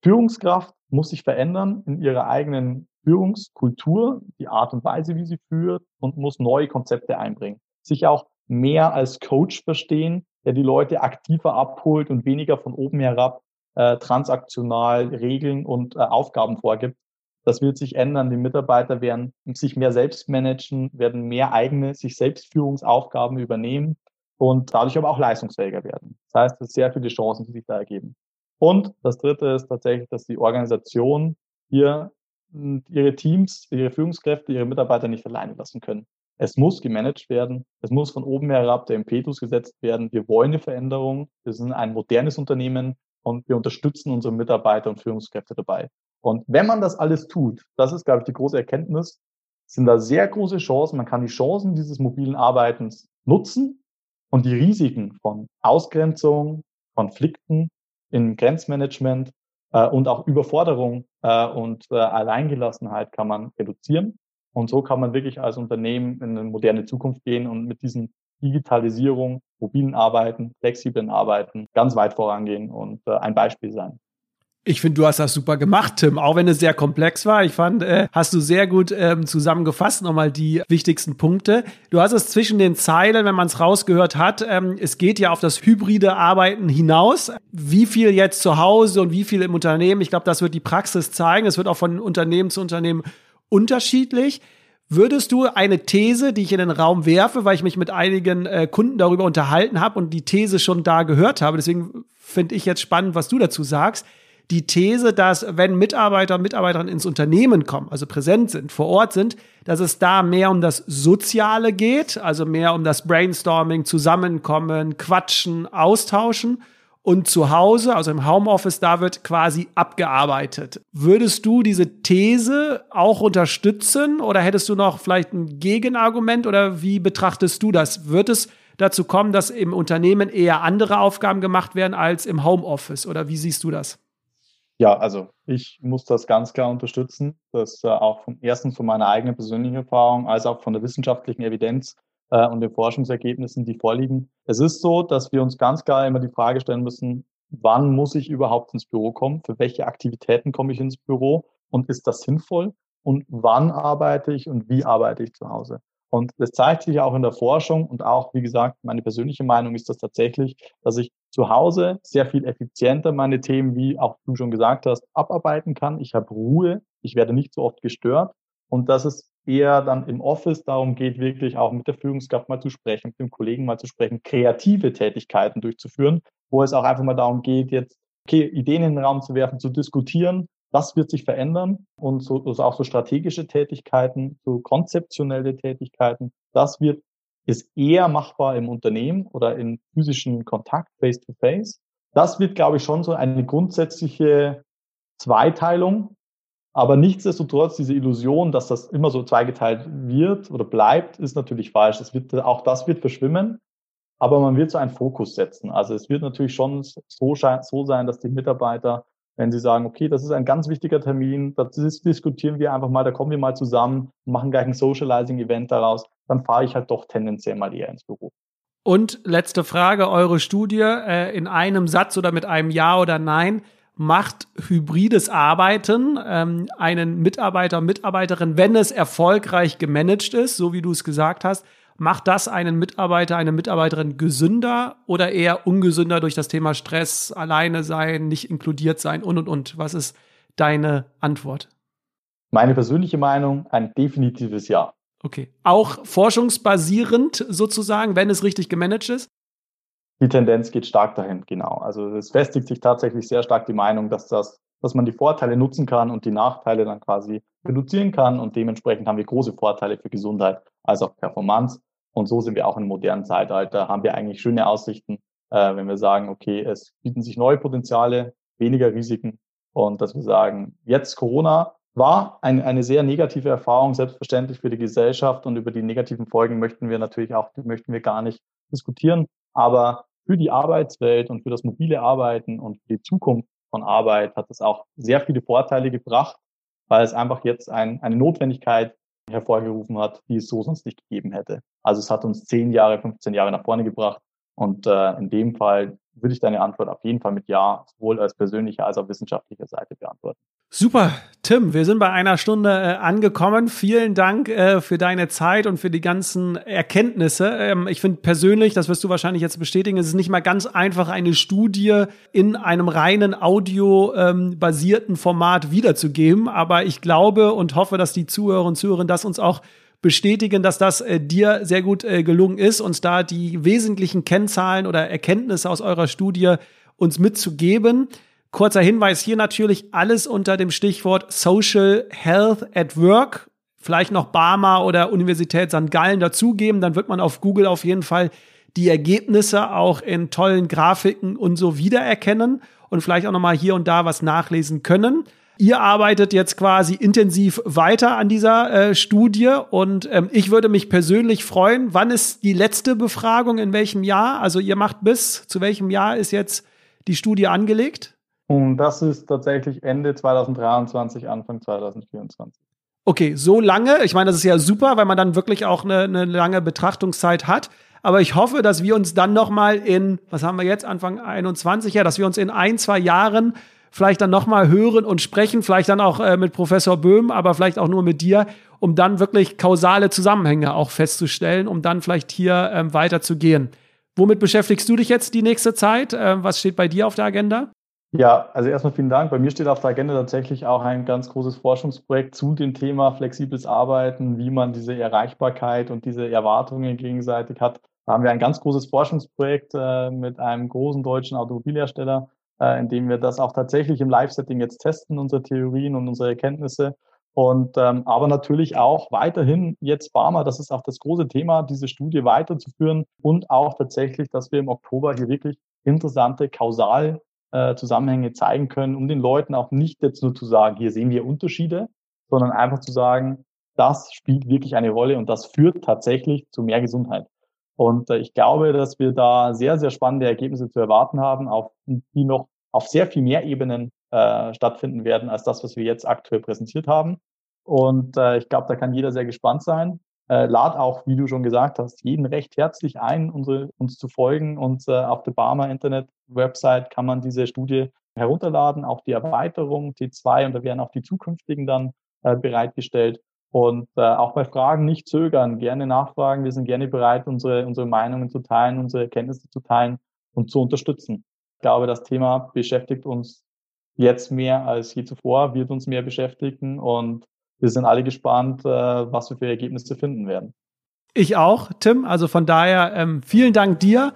Führungskraft muss sich verändern in ihrer eigenen Führungskultur, die Art und Weise, wie sie führt und muss neue Konzepte einbringen. Sich auch mehr als Coach verstehen, der die Leute aktiver abholt und weniger von oben herab äh, transaktional Regeln und äh, Aufgaben vorgibt, das wird sich ändern. Die Mitarbeiter werden sich mehr selbst managen, werden mehr eigene, sich selbst Führungsaufgaben übernehmen und dadurch aber auch leistungsfähiger werden. Das heißt, es sind sehr viele Chancen, die sich da ergeben. Und das dritte ist tatsächlich, dass die Organisation hier ihre Teams, ihre Führungskräfte, ihre Mitarbeiter nicht alleine lassen können. Es muss gemanagt werden. Es muss von oben herab der Impetus gesetzt werden. Wir wollen eine Veränderung. Wir sind ein modernes Unternehmen und wir unterstützen unsere Mitarbeiter und Führungskräfte dabei. Und wenn man das alles tut, das ist, glaube ich, die große Erkenntnis, sind da sehr große Chancen. Man kann die Chancen dieses mobilen Arbeitens nutzen und die Risiken von Ausgrenzung, Konflikten im Grenzmanagement äh, und auch Überforderung äh, und äh, Alleingelassenheit kann man reduzieren. Und so kann man wirklich als Unternehmen in eine moderne Zukunft gehen und mit diesen Digitalisierung, mobilen Arbeiten, flexiblen Arbeiten ganz weit vorangehen und äh, ein Beispiel sein. Ich finde, du hast das super gemacht, Tim, auch wenn es sehr komplex war. Ich fand, äh, hast du sehr gut ähm, zusammengefasst, nochmal die wichtigsten Punkte. Du hast es zwischen den Zeilen, wenn man es rausgehört hat, ähm, es geht ja auf das hybride Arbeiten hinaus. Wie viel jetzt zu Hause und wie viel im Unternehmen, ich glaube, das wird die Praxis zeigen. Es wird auch von Unternehmen zu Unternehmen unterschiedlich. Würdest du eine These, die ich in den Raum werfe, weil ich mich mit einigen äh, Kunden darüber unterhalten habe und die These schon da gehört habe, deswegen finde ich jetzt spannend, was du dazu sagst, die These, dass wenn Mitarbeiter und Mitarbeiterinnen ins Unternehmen kommen, also präsent sind, vor Ort sind, dass es da mehr um das Soziale geht, also mehr um das Brainstorming, Zusammenkommen, Quatschen, Austauschen. Und zu Hause, also im Homeoffice, da wird quasi abgearbeitet. Würdest du diese These auch unterstützen oder hättest du noch vielleicht ein Gegenargument oder wie betrachtest du das? Wird es dazu kommen, dass im Unternehmen eher andere Aufgaben gemacht werden als im Homeoffice oder wie siehst du das? Ja, also ich muss das ganz klar unterstützen, dass äh, auch vom erstens von meiner eigenen persönlichen Erfahrung als auch von der wissenschaftlichen Evidenz äh, und den Forschungsergebnissen, die vorliegen. Es ist so, dass wir uns ganz klar immer die Frage stellen müssen, wann muss ich überhaupt ins Büro kommen? Für welche Aktivitäten komme ich ins Büro? Und ist das sinnvoll? Und wann arbeite ich und wie arbeite ich zu Hause? Und das zeigt sich auch in der Forschung und auch, wie gesagt, meine persönliche Meinung ist das tatsächlich, dass ich zu Hause sehr viel effizienter meine Themen, wie auch du schon gesagt hast, abarbeiten kann. Ich habe Ruhe, ich werde nicht so oft gestört und dass es eher dann im Office darum geht, wirklich auch mit der Führungskraft mal zu sprechen, mit dem Kollegen mal zu sprechen, kreative Tätigkeiten durchzuführen, wo es auch einfach mal darum geht, jetzt okay, Ideen in den Raum zu werfen, zu diskutieren, was wird sich verändern und so, also auch so strategische Tätigkeiten, so konzeptionelle Tätigkeiten, das wird ist eher machbar im Unternehmen oder in physischen Kontakt face to face. Das wird, glaube ich, schon so eine grundsätzliche Zweiteilung. Aber nichtsdestotrotz, diese Illusion, dass das immer so zweigeteilt wird oder bleibt, ist natürlich falsch. Es wird, auch das wird verschwimmen, aber man wird so einen Fokus setzen. Also es wird natürlich schon so, so sein, dass die Mitarbeiter wenn Sie sagen, okay, das ist ein ganz wichtiger Termin, das diskutieren wir einfach mal, da kommen wir mal zusammen, machen gleich ein Socializing-Event daraus, dann fahre ich halt doch tendenziell mal eher ins Büro. Und letzte Frage, eure Studie äh, in einem Satz oder mit einem Ja oder Nein. Macht hybrides Arbeiten ähm, einen Mitarbeiter, Mitarbeiterin, wenn es erfolgreich gemanagt ist, so wie du es gesagt hast, Macht das einen Mitarbeiter, eine Mitarbeiterin gesünder oder eher ungesünder durch das Thema Stress, alleine sein, nicht inkludiert sein und und und? Was ist deine Antwort? Meine persönliche Meinung, ein definitives Ja. Okay. Auch forschungsbasierend sozusagen, wenn es richtig gemanagt ist? Die Tendenz geht stark dahin, genau. Also es festigt sich tatsächlich sehr stark die Meinung, dass das, dass man die Vorteile nutzen kann und die Nachteile dann quasi reduzieren kann und dementsprechend haben wir große Vorteile für Gesundheit als auch Performance. Und so sind wir auch im modernen Zeitalter, haben wir eigentlich schöne Aussichten, äh, wenn wir sagen, okay, es bieten sich neue Potenziale, weniger Risiken und dass wir sagen, jetzt Corona war ein, eine sehr negative Erfahrung, selbstverständlich für die Gesellschaft und über die negativen Folgen möchten wir natürlich auch, möchten wir gar nicht diskutieren. Aber für die Arbeitswelt und für das mobile Arbeiten und für die Zukunft von Arbeit hat es auch sehr viele Vorteile gebracht, weil es einfach jetzt ein, eine Notwendigkeit hervorgerufen hat, die es so sonst nicht gegeben hätte. Also es hat uns zehn Jahre, 15 Jahre nach vorne gebracht. Und äh, in dem Fall würde ich deine Antwort auf jeden Fall mit Ja, sowohl als persönlicher als auch wissenschaftlicher Seite beantworten. Super, Tim, wir sind bei einer Stunde äh, angekommen. Vielen Dank äh, für deine Zeit und für die ganzen Erkenntnisse. Ähm, ich finde persönlich, das wirst du wahrscheinlich jetzt bestätigen, es ist nicht mal ganz einfach, eine Studie in einem reinen audio-basierten ähm, Format wiederzugeben. Aber ich glaube und hoffe, dass die Zuhörer und Zuhörerinnen das uns auch bestätigen, dass das äh, dir sehr gut äh, gelungen ist, uns da die wesentlichen Kennzahlen oder Erkenntnisse aus eurer Studie uns mitzugeben. Kurzer Hinweis hier natürlich alles unter dem Stichwort Social Health at Work. Vielleicht noch Barmer oder Universität St. Gallen dazugeben. Dann wird man auf Google auf jeden Fall die Ergebnisse auch in tollen Grafiken und so wiedererkennen und vielleicht auch noch mal hier und da was nachlesen können. Ihr arbeitet jetzt quasi intensiv weiter an dieser äh, Studie und ähm, ich würde mich persönlich freuen. Wann ist die letzte Befragung? In welchem Jahr? Also ihr macht bis zu welchem Jahr ist jetzt die Studie angelegt? Und das ist tatsächlich Ende 2023, Anfang 2024. Okay, so lange. Ich meine, das ist ja super, weil man dann wirklich auch eine, eine lange Betrachtungszeit hat. Aber ich hoffe, dass wir uns dann noch mal in, was haben wir jetzt, Anfang 21, ja, dass wir uns in ein, zwei Jahren vielleicht dann noch mal hören und sprechen, vielleicht dann auch äh, mit Professor Böhm, aber vielleicht auch nur mit dir, um dann wirklich kausale Zusammenhänge auch festzustellen, um dann vielleicht hier ähm, weiterzugehen. Womit beschäftigst du dich jetzt die nächste Zeit? Äh, was steht bei dir auf der Agenda? Ja, also erstmal vielen Dank. Bei mir steht auf der Agenda tatsächlich auch ein ganz großes Forschungsprojekt zu dem Thema flexibles Arbeiten, wie man diese Erreichbarkeit und diese Erwartungen gegenseitig hat. Da haben wir ein ganz großes Forschungsprojekt äh, mit einem großen deutschen Automobilhersteller, äh, in dem wir das auch tatsächlich im Live-Setting jetzt testen, unsere Theorien und unsere Erkenntnisse. Und ähm, aber natürlich auch weiterhin jetzt Barmer, das ist auch das große Thema, diese Studie weiterzuführen und auch tatsächlich, dass wir im Oktober hier wirklich interessante kausal äh, Zusammenhänge zeigen können, um den Leuten auch nicht jetzt nur zu sagen, hier sehen wir Unterschiede, sondern einfach zu sagen, das spielt wirklich eine Rolle und das führt tatsächlich zu mehr Gesundheit. Und äh, ich glaube, dass wir da sehr, sehr spannende Ergebnisse zu erwarten haben, auf, die noch auf sehr viel mehr Ebenen äh, stattfinden werden als das, was wir jetzt aktuell präsentiert haben. Und äh, ich glaube, da kann jeder sehr gespannt sein. Äh, lad auch, wie du schon gesagt hast, jeden recht herzlich ein, unsere, uns zu folgen. Und äh, auf der Barmer Internet-Website kann man diese Studie herunterladen, auch die Erweiterung T2 und da werden auch die zukünftigen dann äh, bereitgestellt. Und äh, auch bei Fragen nicht zögern, gerne nachfragen. Wir sind gerne bereit, unsere, unsere Meinungen zu teilen, unsere Erkenntnisse zu teilen. und zu unterstützen. Ich glaube, das Thema beschäftigt uns jetzt mehr als je zuvor, wird uns mehr beschäftigen und wir sind alle gespannt, äh, was wir für Ergebnisse finden werden. Ich auch, Tim. Also von daher ähm, vielen Dank dir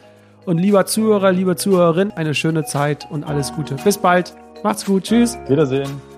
und lieber Zuhörer, liebe Zuhörerin, eine schöne Zeit und alles Gute. Bis bald. Macht's gut. Tschüss. Wiedersehen.